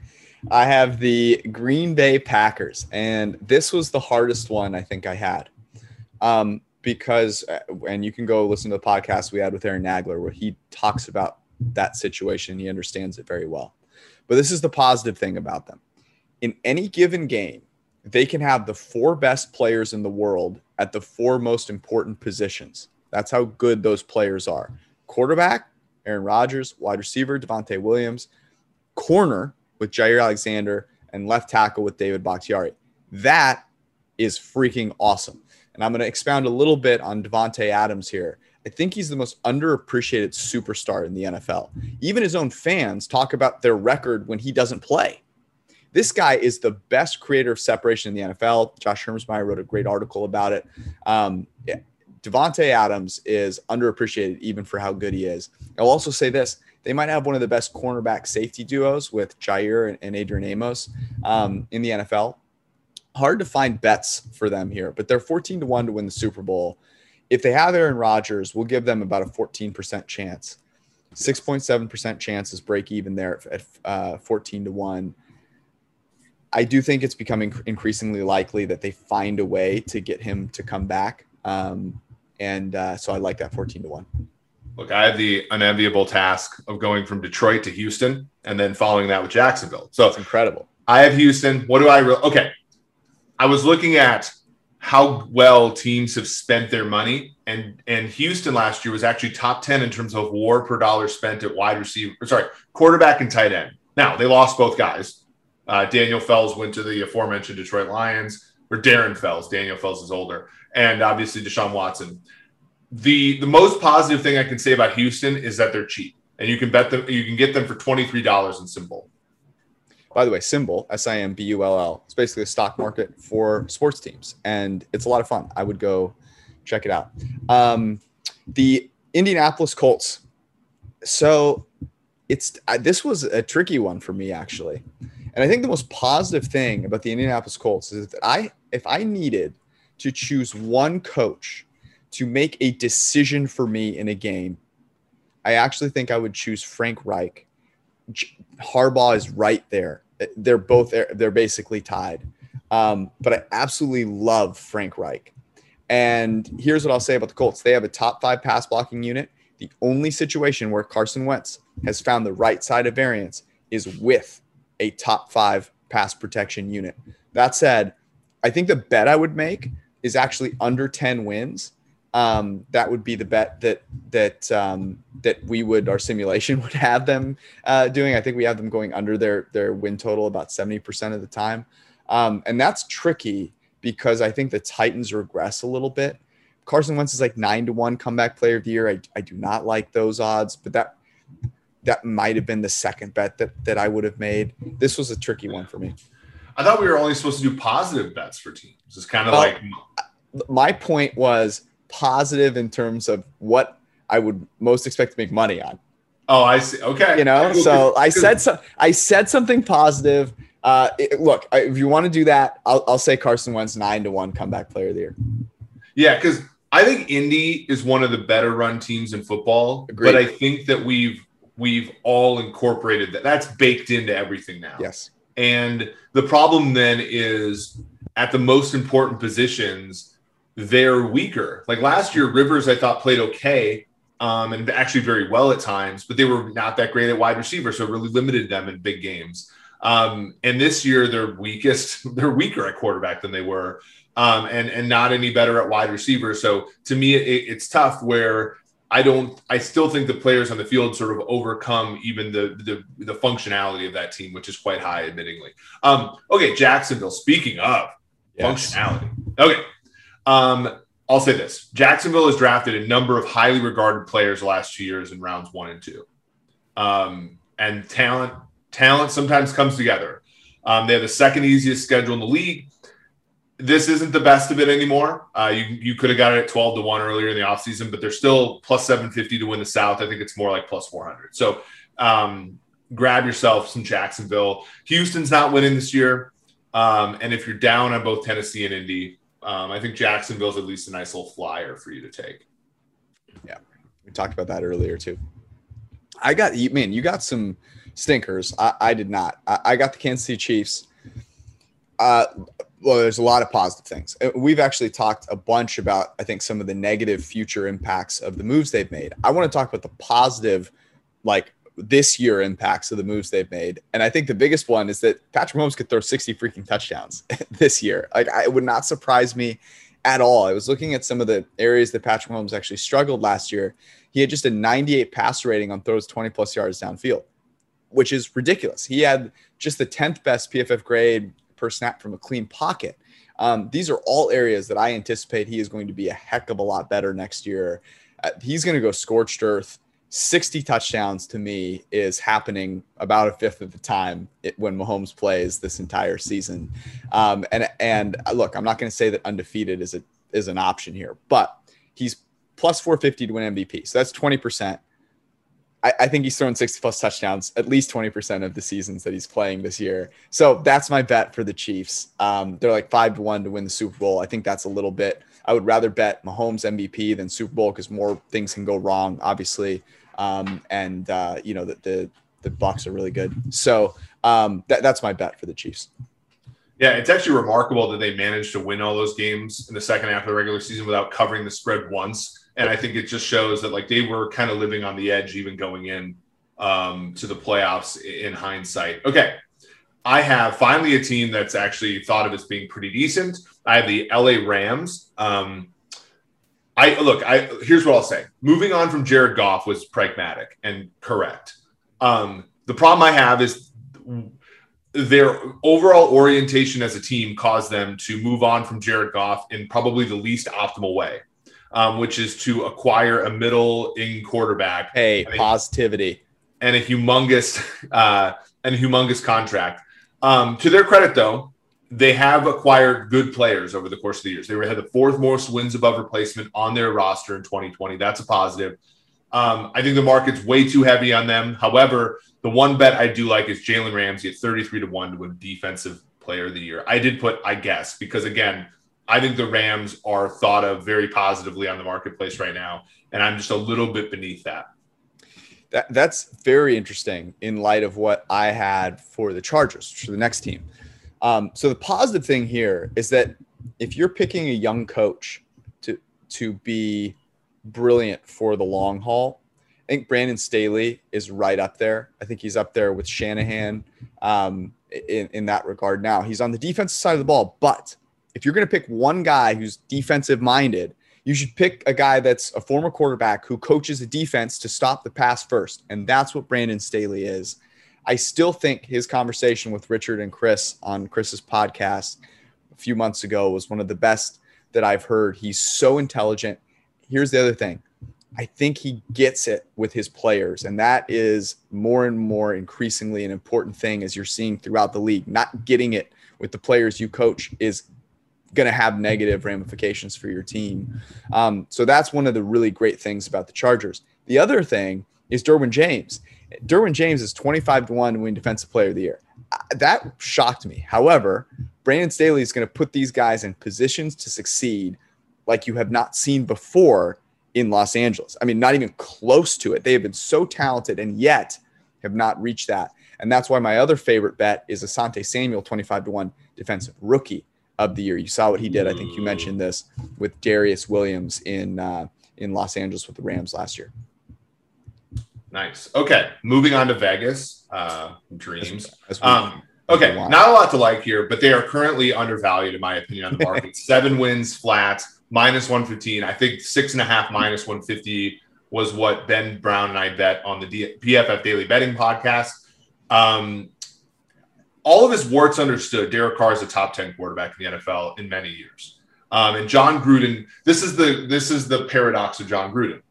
I have the Green Bay Packers, and this was the hardest one I think I had, um, because uh, and you can go listen to the podcast we had with Aaron Nagler where he talks about that situation. He understands it very well. But this is the positive thing about them. In any given game, they can have the four best players in the world at the four most important positions. That's how good those players are. Quarterback, Aaron Rodgers, wide receiver, Devontae Williams, corner with Jaire Alexander, and left tackle with David Bakhtiari. That is freaking awesome. And I'm going to expound a little bit on Davante Adams here. I think he's the most underappreciated superstar in the NFL. Even his own fans talk about their record when he doesn't play. This guy is the best creator of separation in the NFL. Josh Hermsmeyer wrote a great article about it. Um, Davante Adams is underappreciated even for how good he is. I'll also say this: they might have one of the best cornerback safety duos with Jaire and, and Adrian Amos um, in the NFL. Hard to find bets for them here, but they're 14 to 1 to win the Super Bowl. If they have Aaron Rodgers, we'll give them about a 14% chance. 6.7% chance is break even there at uh, 14 to 1. I do think it's becoming increasingly likely that they find a way to get him to come back. Um, and uh, so I like that 14 to 1.
Look, I have the unenviable task of going from Detroit to Houston and then following that with Jacksonville. So
it's incredible.
I have Houston. What do I re- okay? I was looking at how well teams have spent their money, and and Houston last year was actually top ten in terms of WAR per dollar spent at wide receiver. Sorry, quarterback and tight end. Now they lost both guys. Uh, Daniel Fells went to the aforementioned Detroit Lions, or Darren Fells. Daniel Fells is older, and obviously Deshaun Watson the the most positive thing I can say about Houston is that they're cheap, and you can bet them. You can get them for twenty three dollars in SimBull.
By the way, SimBull S I M B U L L. It's basically a stock market for sports teams, and it's a lot of fun. I would go check it out. Um, the Indianapolis Colts. So it's this was a tricky one for me actually, and I think the most positive thing about the Indianapolis Colts is that I, if I needed to choose one coach to make a decision for me in a game, I actually think I would choose Frank Reich. Harbaugh is right there. They're both they're basically tied. Um, but I absolutely love Frank Reich. And here's what I'll say about the Colts: they have a top five pass blocking unit. The only situation where Carson Wentz has found the right side of variance is with a top five pass protection unit. That said, I think the bet I would make is actually under 10 wins um, that would be the bet that that um, that we would our simulation (laughs) would have them uh, doing. I think we have them going under their their win total about seventy percent of the time, um, and that's tricky because I think the Titans regress a little bit. Carson Wentz is like nine to one comeback player of the year. I, I do not like those odds, but that that might have been the second bet that that I would have made. This was a tricky one for me.
I thought we were only supposed to do positive bets for teams. It's kind of well, like
my point was positive in terms of what I would most expect to make money on.
Oh, I see. Okay.
You know, so I said so. I said something positive. Uh, it, look, if you want to do that, I'll, I'll say Carson Wentz nine to one comeback player of the year.
Yeah, because I think Indy is one of the better run teams in football. Agreed. But I think that we've we've all incorporated that. That's baked into everything now.
Yes.
And the problem then is at the most important positions they're weaker. Like last year, Rivers I thought played okay um, and actually very well at times, but they were not that great at wide receiver, so it really limited them in big games. Um, and this year, they're weakest. (laughs) They're weaker at quarterback than they were, um, and and not any better at wide receiver. So to me, it, it's tough. Where I don't, I still think the players on the field sort of overcome even the the, the functionality of that team, which is quite high, admittingly. Um, okay, Jacksonville. Speaking of yes. functionality, okay. Um, I'll say this: Jacksonville has drafted a number of highly regarded players the last two years in rounds one and two, um, and talent talent sometimes comes together. Um, they have the second easiest schedule in the league. This isn't the best of it anymore. Uh, you you could have got it at twelve to one earlier in the offseason, but they're still plus seven fifty to win the South. I think it's more like plus four hundred. So um, grab yourself some Jacksonville. Houston's not winning this year, um, and if you're down on both Tennessee and Indy, um, I think Jacksonville's at least a nice little flyer for you to take.
Yeah, we talked about that earlier too. I got man. You got some stinkers. I, I did not. I, I, got the Kansas City Chiefs. Uh, well, there's a lot of positive things. Uh, we've actually talked a bunch about, I think, some of the negative future impacts of the moves they've made. I want to talk about the positive, like this year impacts of the moves they've made. And I think the biggest one is that Patrick Mahomes could throw 60 freaking touchdowns (laughs) this year. Like, I, it would not surprise me at all. I was looking at some of the areas that Patrick Mahomes actually struggled last year. He had just a 98 pass rating on throws 20 plus yards downfield, which is ridiculous. He had just the 10th best PFF grade per snap from a clean pocket. Um, these are all areas that I anticipate he is going to be a heck of a lot better next year. Uh, he's going to go scorched earth. 60 touchdowns to me is happening about a fifth of the time it, when Mahomes plays this entire season. Um, and and look, I'm not going to say that undefeated is a is an option here, but he's plus 450 to win MVP. So that's 20 percent. I, I, think he's thrown 60 plus touchdowns at least 20% of the seasons that he's playing this year. So that's my bet for the Chiefs. Um, they're like five to one to win the Super Bowl. I think that's a little bit. I would rather bet Mahomes MVP than Super Bowl because more things can go wrong, obviously. Um, and uh, you know the, the the Bucs are really good. So um, that, that's my bet for the Chiefs.
Yeah, it's actually remarkable that they managed to win all those games in the second half of the regular season without covering the spread once and I think it just shows that like they were kind of living on the edge even going in um, to the playoffs in hindsight. Okay, I have finally a team that's actually thought of as being pretty decent. I have the LA Rams. Um, I look. I here's what I'll say. Moving on from Jared Goff was pragmatic and correct. Um, the problem I have is their overall orientation as a team caused them to move on from Jared Goff in probably the least optimal way um, which is to acquire a middle in quarterback.
Hey, and positivity.
A, and a humongous (laughs) uh, and a humongous contract. Um, to their credit, though, they have acquired good players over the course of the years. They had the fourth most wins above replacement on their roster in 2020. That's a positive. Um, I think the market's way too heavy on them. However, the one bet I do like is Jalen Ramsey at 33 to 1 to win Defensive Player of the Year. I did put, I guess, because again, I think the Rams are thought of very positively on the marketplace right now, and I'm just a little bit beneath that.
That, that's very interesting in light of what I had for the Chargers for the next team. Um, so the positive thing here is that if you're picking a young coach to to be brilliant for the long haul, I think Brandon Staley is right up there. I think he's up there with Shanahan um, in, in that regard. Now he's on the defensive side of the ball, but if you're going to pick one guy who's defensive minded, you should pick a guy that's a former quarterback who coaches a defense to stop the pass first. And that's what Brandon Staley is. I still think his conversation with Richard and Chris on Chris's podcast a few months ago was one of the best that I've heard. He's so intelligent. Here's the other thing I think he gets it with his players. And that is more and more increasingly an important thing as you're seeing throughout the league. Not getting it with the players you coach is going to have negative ramifications for your team. Um, so that's one of the really great things about the Chargers. The other thing is Derwin James. Derwin James is 25 to 1 to win Defensive Player of the Year. That shocked me. However, Brandon Staley is going to put these guys in positions to succeed like you have not seen before in Los Angeles. I mean, not even close to it. They have been so talented and yet have not reached that. And that's why my other favorite bet is Asante Samuel, 25 to 1 defensive rookie of the year. You saw what he did. I think you mentioned this with Darious Williams in uh, in Los Angeles with the Rams last year.
Nice. Okay, moving on to Vegas. Uh, dreams. As, as um, okay, not a lot to like here, but they are currently undervalued in my opinion on the market. (laughs) Seven wins flat, minus one fifteen. I think six and a half minus one fifty was what Ben Brown and I bet on the D- PFF Daily Betting podcast. Um, all of his warts understood, Derek Carr is a top 10 quarterback in the NFL in many years. Um, and Jon Gruden, this is the this is the paradox of Jon Gruden.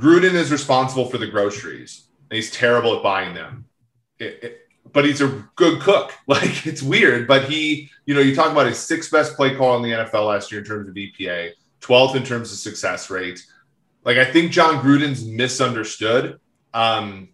Gruden is responsible for the groceries, and he's terrible at buying them. It, it, but he's a good cook. (laughs) Like it's weird, but he, you know, you talk about his sixth best play call in the NFL last year in terms of EPA, 12th in terms of success rate. Like I think Jon Gruden's misunderstood. Um,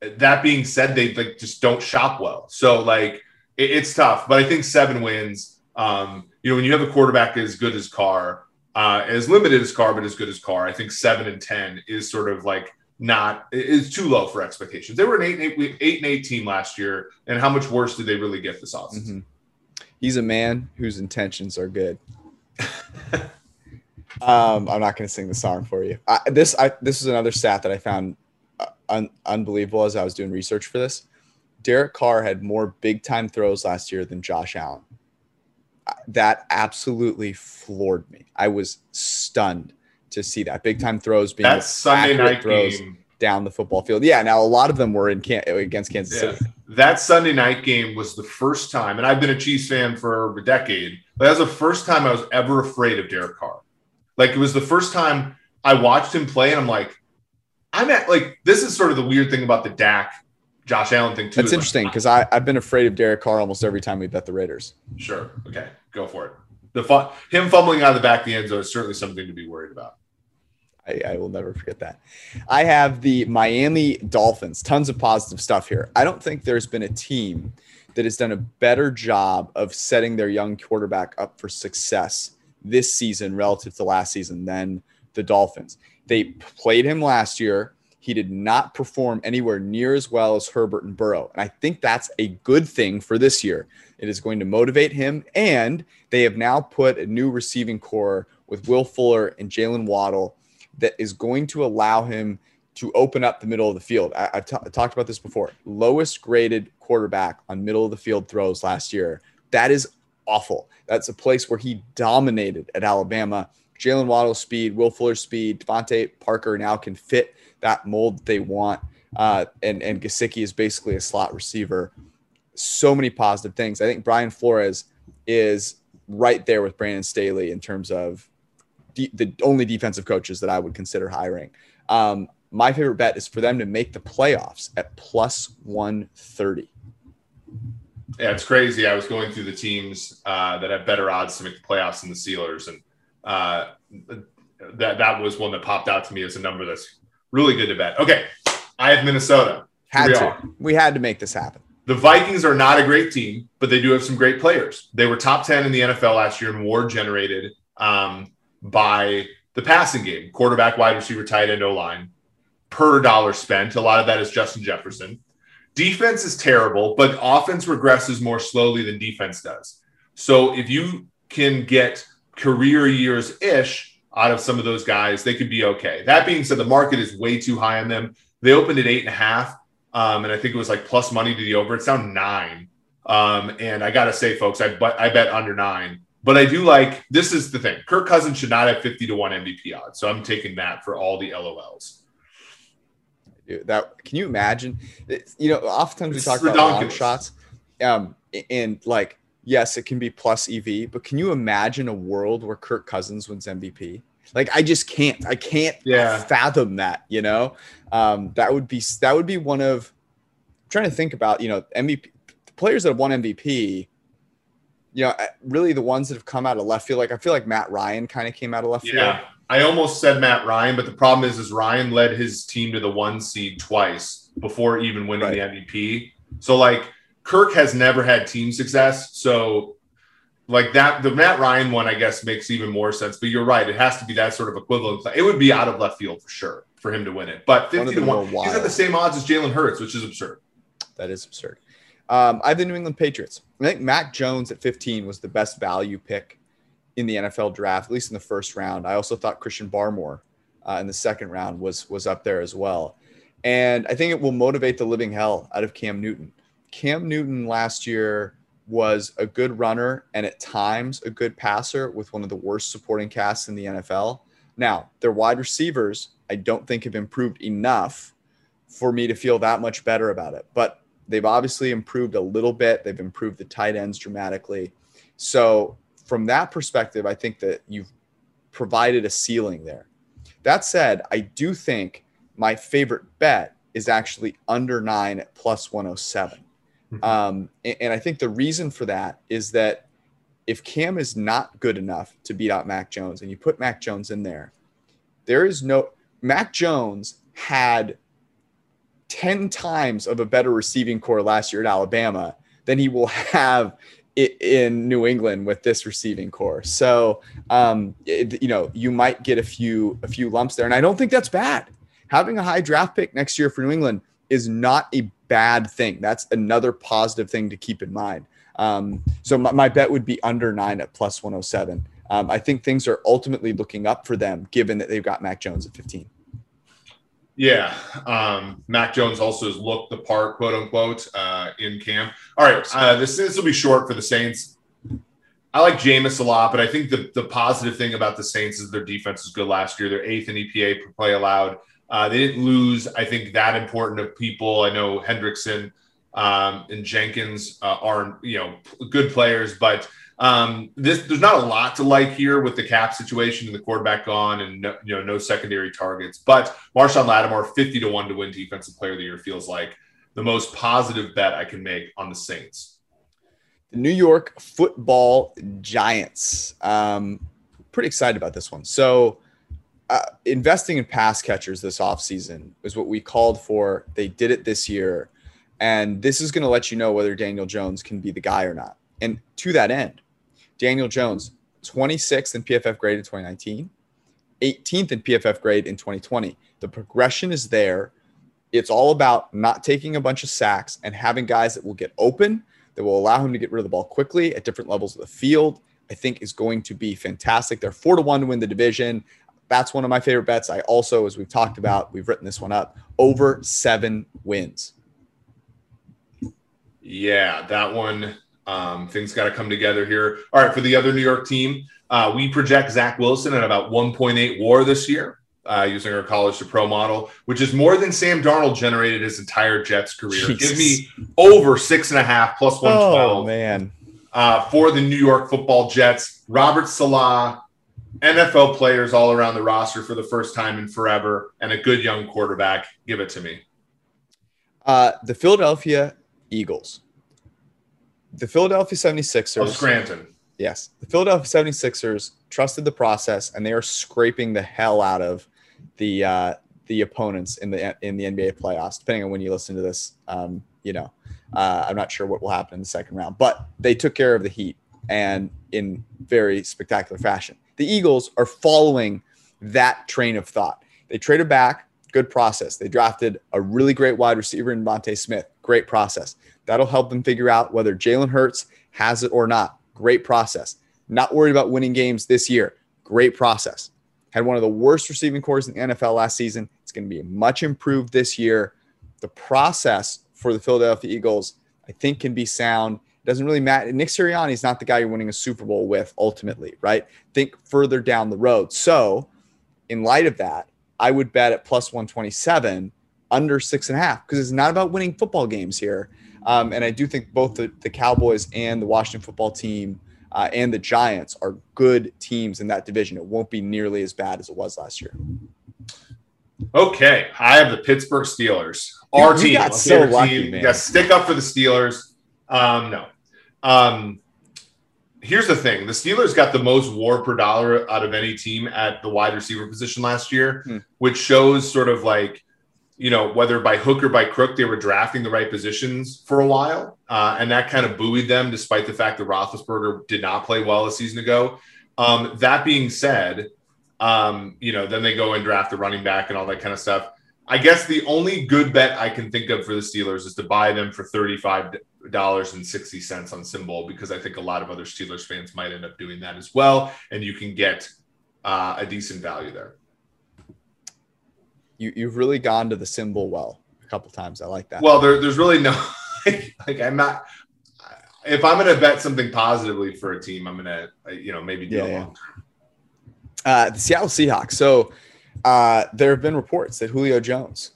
that being said, they like just don't shop well. So like it, it's tough, but I think seven wins. Um, you know, when you have a quarterback as good as Carr, uh, as limited as Carr, but as good as Carr, I think seven and ten is sort of like not is too low for expectations. They were an eight and eight, eight and eight team last year, and how much worse did they really get this offseason? Mm-hmm.
He's a man whose intentions are good. (laughs) um, I'm not going to sing the song for you. I, this I, this is another stat that I found un, unbelievable as I was doing research for this. Derek Carr had more big time throws last year than Josh Allen. That absolutely floored me. I was stunned to see that big time throws being
that Sunday night throws game
down the football field. Yeah, now a lot of them were in Can- against Kansas yeah. City.
That Sunday night game was the first time, and I've been a Chiefs fan for a decade, but that was the first time I was ever afraid of Derek Carr. Like it was the first time I watched him play, and I'm like, I'm at like this is sort of the weird thing about the Dak Josh Allen thing too.
That's interesting because like, I've been afraid of Derek Carr almost every time we bet the Raiders.
Sure. Okay. Go for it. The him fumbling out of the back of the end zone is certainly something to be worried about.
I, I, will never forget that. I have the Miami Dolphins. Tons of positive stuff here. I don't think there's been a team that has done a better job of setting their young quarterback up for success this season relative to last season than the Dolphins. They played him last year. He did not perform anywhere near as well as Herbert and Burrow. And I think that's a good thing for this year. It is going to motivate him. And they have now put a new receiving corps with Will Fuller and Jaylen Waddle that is going to allow him to open up the middle of the field. I, have talked about this before. Lowest graded quarterback on middle of the field throws last year. That is awful. That's a place where he dominated at Alabama. Jaylen Waddle speed, Will Fuller speed, DeVante Parker now can fit that mold they want. Uh, and and Gesicki is basically a slot receiver. So many positive things. I think Brian Flores is right there with Brandon Staley in terms of de- the only defensive coaches that I would consider hiring. Um, my favorite bet is for them to make the playoffs at plus 130.
Yeah, it's crazy. I was going through the teams uh, that have better odds to make the playoffs than the Steelers, and uh, that that was one that popped out to me as a number that's really good to bet. Okay, I have Minnesota.
Had we to. Are. We had to make this happen.
The Vikings are not a great team, but they do have some great players. They were top 10 in the NFL last year and WAR generated. Um, by the passing game, quarterback, wide receiver, tight end, O line per dollar spent. A lot of that is Justin Jefferson. Defense is terrible, but offense regresses more slowly than defense does. So if you can get career years ish out of some of those guys, they could be okay. That being said, the market is way too high on them. They opened at eight and a half, um, and I think it was like plus money to the over. It's down nine. Um, and I gotta say, folks, I but I bet under nine. But I do like this is the thing. Kirk Cousins should not have 50 to 1 MVP odds. So I'm taking that for all the LOLs.
That can you imagine? You know, oftentimes we talk about long shots. Um, and like, yes, it can be plus EV, but can you imagine a world where Kirk Cousins wins MVP? Like, I just can't. I can't yeah. fathom that. You know, um, that would be that would be one of. I'm trying to think about you know MVP players that have won MVP you know, really the ones that have come out of left field. Like I feel like Matt Ryan kind of came out of left
yeah.
field.
Yeah, I almost said Matt Ryan, but the problem is, is Ryan led his team to the one seed twice before even winning right. the MVP. So like Kirk has never had team success. So like that, the Matt Ryan one, I guess, makes even more sense. But you're right; it has to be that sort of equivalent. It would be out of left field for sure for him to win it. But 50 to one, he's at the same odds as Jalen Hurts, which is absurd.
That is absurd. Um, I have the New England Patriots. I think Mac Jones at 15 was the best value pick in the NFL draft, at least in the first round. I also thought Christian Barmore uh, in the second round was was up there as well. And I think it will motivate the living hell out of Cam Newton. Cam Newton last year was a good runner and at times a good passer with one of the worst supporting casts in the NFL. Now, their wide receivers, I don't think have improved enough for me to feel that much better about it. But They've obviously improved a little bit. They've improved the tight ends dramatically. So, from that perspective, I think that you've provided a ceiling there. That said, I do think my favorite bet is actually under nine at plus 107. Mm-hmm. Um, and, and I think the reason for that is that if Cam is not good enough to beat out Mac Jones and you put Mac Jones in there, there is no Mac Jones had 10 times of a better receiving corps last year at Alabama than he will (laughs) have in New England with this receiving corps. So, um, it, you know, you might get a few a few lumps there, and I don't think that's bad having a high draft pick next year for New England is not a bad thing. That's another positive thing to keep in mind. Um, so my, my, bet would be under nine at plus 107. Um, I think things are ultimately looking up for them given that they've got Mac Jones at 15.
Yeah. Um, Mac Jones also has looked the part, quote unquote, uh, in camp. All right. Uh, this, this will be short for the Saints. I like Jameis a lot, but I think the, the positive thing about the Saints is their defense is good last year. They're eighth in EPA per play allowed. Uh, they didn't lose, I think, that important of people. I know Hendrickson um, and Jenkins uh, are, you know, good players, but – um, this there's not a lot to like here with the cap situation and the quarterback gone and no, you know no secondary targets. But Marshon Lattimore, 50 to 1 to win defensive player of the year feels like the most positive bet I can make on the Saints.
The New York football giants. Um, pretty excited about this one. So uh, investing in pass catchers this offseason is what we called for. They did it this year. And this is going to let you know whether Daniel Jones can be the guy or not. And to that end, Daniel Jones, 26th in PFF grade in 2019, 18th in PFF grade in 2020. The progression is there. It's all about not taking a bunch of sacks and having guys that will get open, that will allow him to get rid of the ball quickly at different levels of the field. I think is going to be fantastic. They're four to one to win the division. That's one of my favorite bets. I also, as we've talked about, we've written this one up over seven wins.
Yeah, that one um, things got to come together here. All right, for the other New York team, uh, we project Zach Wilson at about 1.8 WAR this year. Uh, using our college to pro model, which is more than Sam Darnold generated his entire Jets career. Jesus. Give me over six and a half plus 112.
Oh, man.
Uh, for the New York football Jets, Robert Saleh, NFL players all around the roster for the first time in forever, and a good young quarterback. Give it to me.
Uh, the Philadelphia Eagles the Philadelphia 76ers.
Of Scranton.
Yes. The Philadelphia 76ers trusted the process and they are scraping the hell out of the uh, the opponents in the in the NBA playoffs, depending on when you listen to this. Um, you know, uh, I'm not sure what will happen in the second round, but they took care of the Heat and in very spectacular fashion. The Eagles are following that train of thought. They traded back, good process. They drafted a really great wide receiver in DeVonta Smith, great process. That'll help them figure out whether Jalen Hurts has it or not. Great process. Not worried about winning games this year. Great process. Had one of the worst receiving corps in the NFL last season. It's going to be much improved this year. The process for the Philadelphia Eagles, I think, can be sound. It doesn't really matter. Nick Sirianni is not the guy you're winning a Super Bowl with ultimately, right? Think further down the road. So, in light of that, I would bet at plus 127 under six and a half because it's not about winning football games here. Um, and I do think both the, the Cowboys and the Washington football team uh, and the Giants are good teams in that division. It won't be nearly as bad as it was last year.
Okay, I have the Pittsburgh Steelers. Our you, team, got so lucky, team. man. Yeah, stick up for the Steelers. Um, no. Um, here's the thing: the Steelers got the most WAR per dollar out of any team at the wide receiver position last year, hmm. which shows sort of like you know, whether by hook or by crook, they were drafting the right positions for a while. Uh, and that kind of buoyed them, despite the fact that Roethlisberger did not play well a season ago. Um, that being said, um, you know, then they go and draft the running back and all that kind of stuff. I guess the only good bet I can think of for the Steelers is to buy them for $35.60 cents on SimBull because I think a lot of other Steelers fans might end up doing that as well. And you can get uh, a decent value there
you you've really gone to the SimBull well a couple times. I like that.
Well, there, there's really no (laughs) like, like I'm not. If I'm going to bet something positively for a team, I'm going to you know maybe do yeah, a long term.
Uh, the Seattle Seahawks. So uh, there have been reports that Julio Jones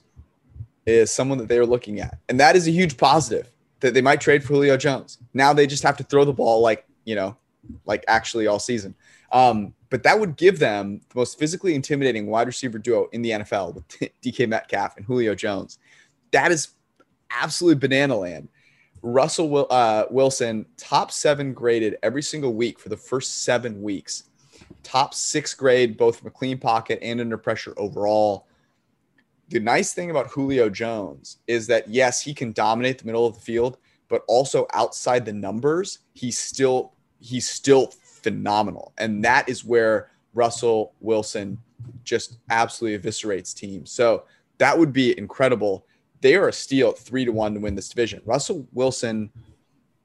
is someone that they are looking at, and that is a huge positive that they might trade for Julio Jones. Now they just have to throw the ball like you know, like actually all season. Um, but that would give them the most physically intimidating wide receiver duo in the NFL with (laughs) DK Metcalf and Julio Jones. That is absolutely banana land. Russell uh, Wilson, top seven graded every single week for the first seven weeks. Top six grade, both from a clean pocket and under pressure overall. The nice thing about Julio Jones is that, yes, he can dominate the middle of the field, but also outside the numbers, he's still he's still phenomenal. And that is where Russell Wilson just absolutely eviscerates teams. So that would be incredible. They are a steal at three to one to win this division. Russell Wilson,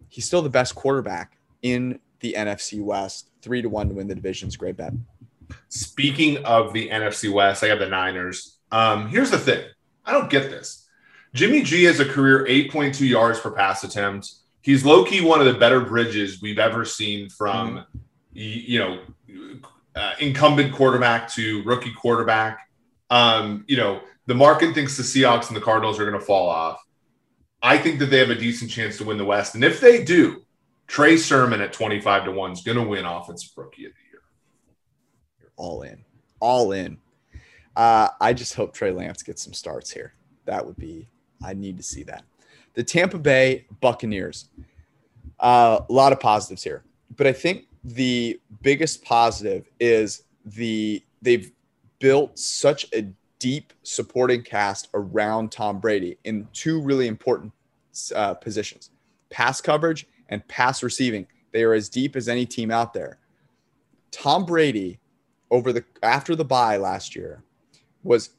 he's still the best quarterback in the NFC West. Three to one to win the division's great bet.
Speaking of the NFC West, I have the Niners. Um, here's the thing I don't get this. Jimmy G has a career 8.2 yards per pass attempt. He's low key one of the better bridges we've ever seen from, mm. you know, uh, incumbent quarterback to rookie quarterback. Um, you know, the market thinks the Seahawks and the Cardinals are going to fall off. I think that they have a decent chance to win the West. And if they do, Trey Sermon at 25 to 1 is going to win Offensive Rookie of the Year.
You're all in. All in. Uh, I just hope Trey Lance gets some starts here. That would be, I need to see that. The Tampa Bay Buccaneers. Uh, a lot of positives here. But I think the biggest positive is the they've built such a deep supporting cast around Tom Brady in two really important uh, positions pass coverage and pass receiving. They are as deep as any team out there. Tom Brady, over the after the bye last year, was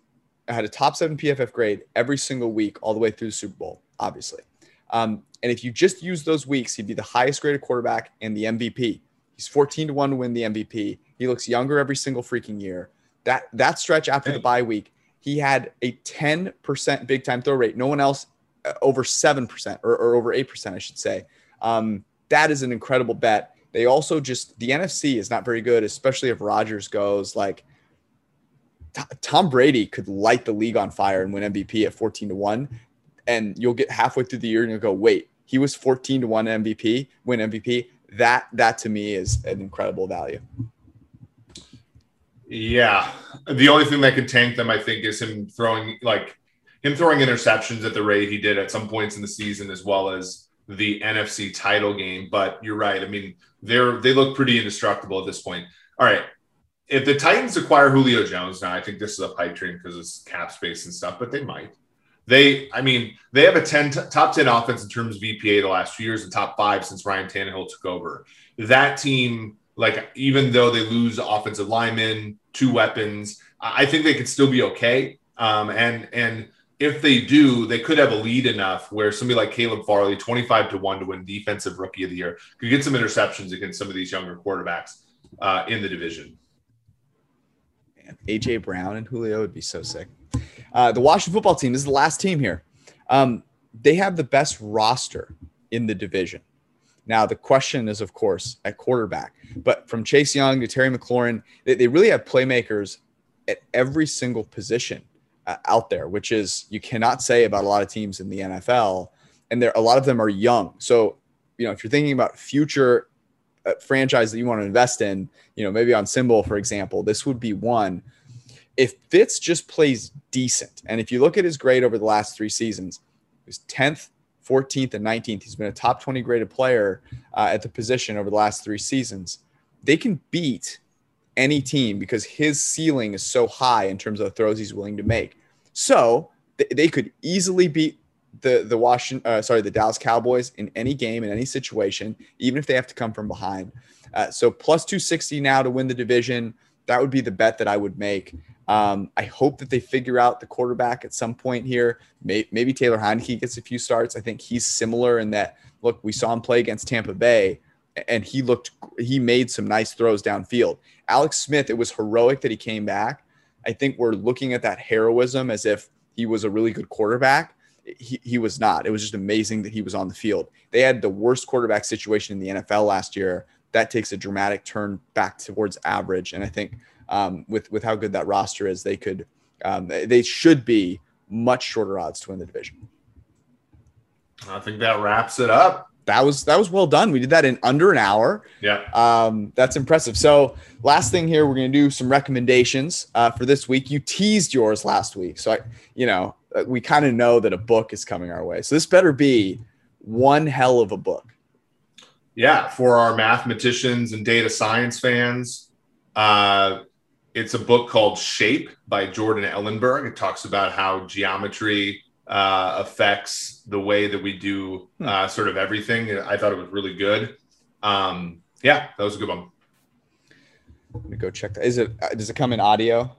had a top seven PFF grade every single week all the way through the Super Bowl, obviously. Um, and if you just use those weeks, he'd be the highest graded quarterback and the MVP. He's 14 to 1 to win the MVP. He looks younger every single freaking year. That that stretch after the bye week, he had a 10% big time throw rate. No one else uh, over 7% or, or over 8%, I should say. Um, that is an incredible bet. They also just, the NFC is not very good, especially if Rodgers goes. Like, Tom Brady could light the league on fire and win MVP at 14 to 1. And you'll get halfway through the year and you'll go, wait, he was 14 to 1 MVP, win MVP. That that to me is an incredible value.
Yeah. The only thing that could tank them, I think, is him throwing like him throwing interceptions at the rate he did at some points in the season, as well as the NFC title game. But you're right. I mean, they're they look pretty indestructible at this point. All right. If the Titans acquire Julio Jones now, I think this is a pipe dream because it's cap space and stuff, but they might. They, I mean, they have a 10 top 10 offense in terms of EPA the last few years, and top five since Ryan Tannehill took over. That team, like, even though they lose offensive linemen, two weapons, I think they could still be okay. Um, and and if they do, they could have a lead enough where somebody like Caleb Farley, 25 to 1 to win defensive rookie of the year, could get some interceptions against some of these younger quarterbacks uh, in the division.
AJ Brown and Julio would be so sick. Uh, the Washington football team this is the last team here. Um, they have the best roster in the division. Now, the question is, of course, at quarterback. But from Chase Young to Terry McLaurin, they, they really have playmakers at every single position uh, out there, which is you cannot say about a lot of teams in the NFL. And there, a lot of them are young. So, you know, if you're thinking about future uh, franchise that you want to invest in, you know, maybe on SimBull, for example, this would be one. If Fitz just plays decent, and if you look at his grade over the last three seasons, he was 10th, 14th, and 19th. He's been a top 20 graded player uh, at the position over the last three seasons. They can beat any team because his ceiling is so high in terms of the throws he's willing to make. So th- they could easily beat the the Washington, uh, sorry, the Dallas Cowboys in any game in any situation, even if they have to come from behind. Uh, so plus 260 now to win the division. That would be the bet that I would make. Um, I hope that they figure out the quarterback at some point here. Maybe, maybe Taylor Heinicke gets a few starts. I think he's similar in that. Look, we saw him play against Tampa Bay, and he looked he made some nice throws downfield. Alex Smith, it was heroic that he came back. I think we're looking at that heroism as if he was a really good quarterback. He, he was not. It was just amazing that he was on the field. They had the worst quarterback situation in the NFL last year. That takes a dramatic turn back towards average. And I think um, with with how good that roster is, they could um, they should be much shorter odds to win the division.
I think that wraps it up.
That was that was well done. We did that in under an hour.
Yeah,
um, that's impressive. So last thing here, we're gonna do some recommendations uh, for this week. You teased yours last week, so I, you know, uh, we kind of know that a book is coming our way. So this better be one hell of a book.
Yeah, for our mathematicians and data science fans, uh, it's a book called Shape by Jordan Ellenberg. It talks about how geometry uh, affects the way that we do hmm. uh, sort of everything. I thought it was really good. Um, yeah, that was a good one.
Let me go check that. Is it? Uh, does it come in audio?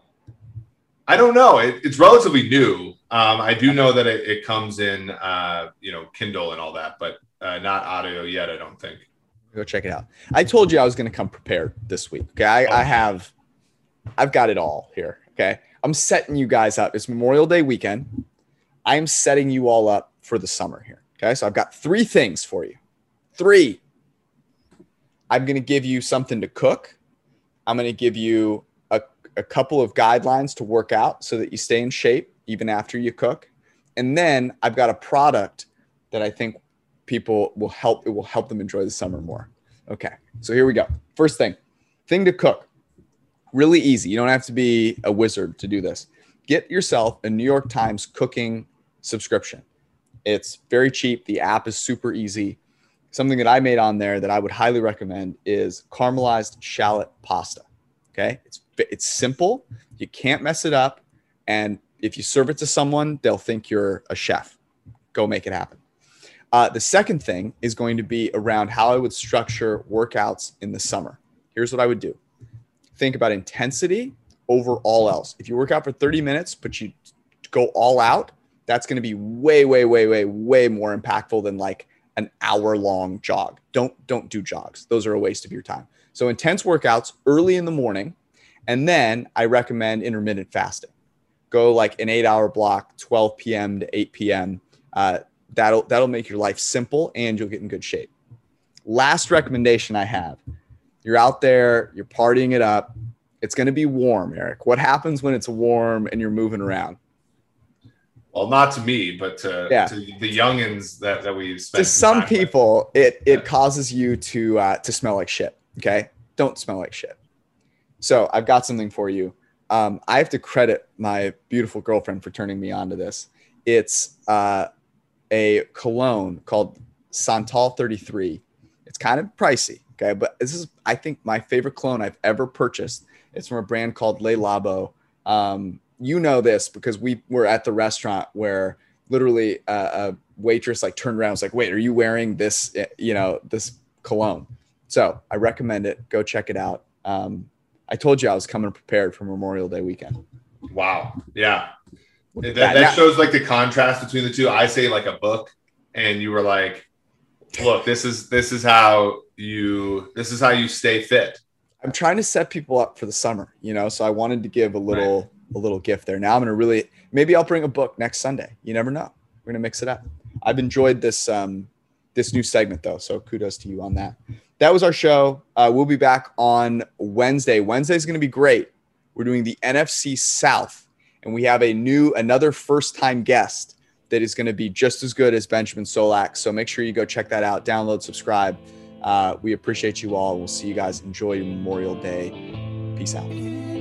I don't know. It, it's relatively new. Um, I do know that it, it comes in, uh, you know, Kindle and all that, but uh, not audio yet. I don't think.
Go check it out. I told you I was going to come prepared this week. Okay, I, I have, I've got it all here. Okay, I'm setting you guys up. It's Memorial Day weekend. I'm setting you all up for the summer here. Okay, so I've got three things for you. Three. I'm going to give you something to cook. I'm going to give you a, a couple of guidelines to work out so that you stay in shape even after you cook. And then I've got a product that I think people will help it will help them enjoy the summer more. Okay. So here we go. First thing, thing to cook. Really easy. You don't have to be a wizard to do this. Get yourself a New York Times cooking subscription. It's very cheap. The app is super easy something that I made on there that I would highly recommend is caramelized shallot pasta. Okay, it's it's simple. You can't mess it up, and if you serve it to someone, they'll think you're a chef. Go make it happen. Uh, the second thing is going to be around how I would structure workouts in the summer. Here's what I would do: think about intensity over all else. If you work out for 30 minutes, but you go all out, that's going to be way, way, way, way, way more impactful than like an hour long jog. Don't don't do jogs. Those are a waste of your time. So intense workouts early in the morning, and then I recommend intermittent fasting. Go like an eight hour block, 12 p.m. to 8 p.m. Uh, that'll that'll make your life simple and you'll get in good shape. Last recommendation I have: you're out there, you're partying it up. It's going to be warm, Eric. What happens when it's warm and you're moving around?
Well, not to me, but to, yeah. to the youngins that, that we've spent.
To some people, with. it it causes you to uh, to smell like shit. Okay, don't smell like shit. So I've got something for you. Um, I have to credit my beautiful girlfriend for turning me on to this. It's uh, a cologne called Santal 33. It's kind of pricey, okay, but this is I think my favorite cologne I've ever purchased. It's from a brand called Le Labo. Um, you know this because we were at the restaurant where literally a, a waitress like turned around was like, wait, are you wearing this, eh, you know, this cologne? So I recommend it. Go check it out. Um, I told you I was coming prepared for Memorial Day weekend.
Wow. Yeah. That, that, that shows like the contrast between the two. I say like a book and you were like, look, this is, this is how you, this is how you stay fit.
I'm trying to set people up for the summer, you know, so I wanted to give a little, right a little gift there. Now I'm gonna really maybe I'll bring a book next Sunday. You never know. We're gonna mix it up. I've enjoyed this um, this new segment though, so kudos to you on that. That was our show. Uh, we'll be back on Wednesday. Wednesday is gonna be great. We're doing the NFC South, and we have a new another first time guest that is going to be just as good as Benjamin Solak. So make sure you go check that out. Download, subscribe. Uh, we appreciate you all. We'll see you guys. Enjoy your Memorial Day. Peace out.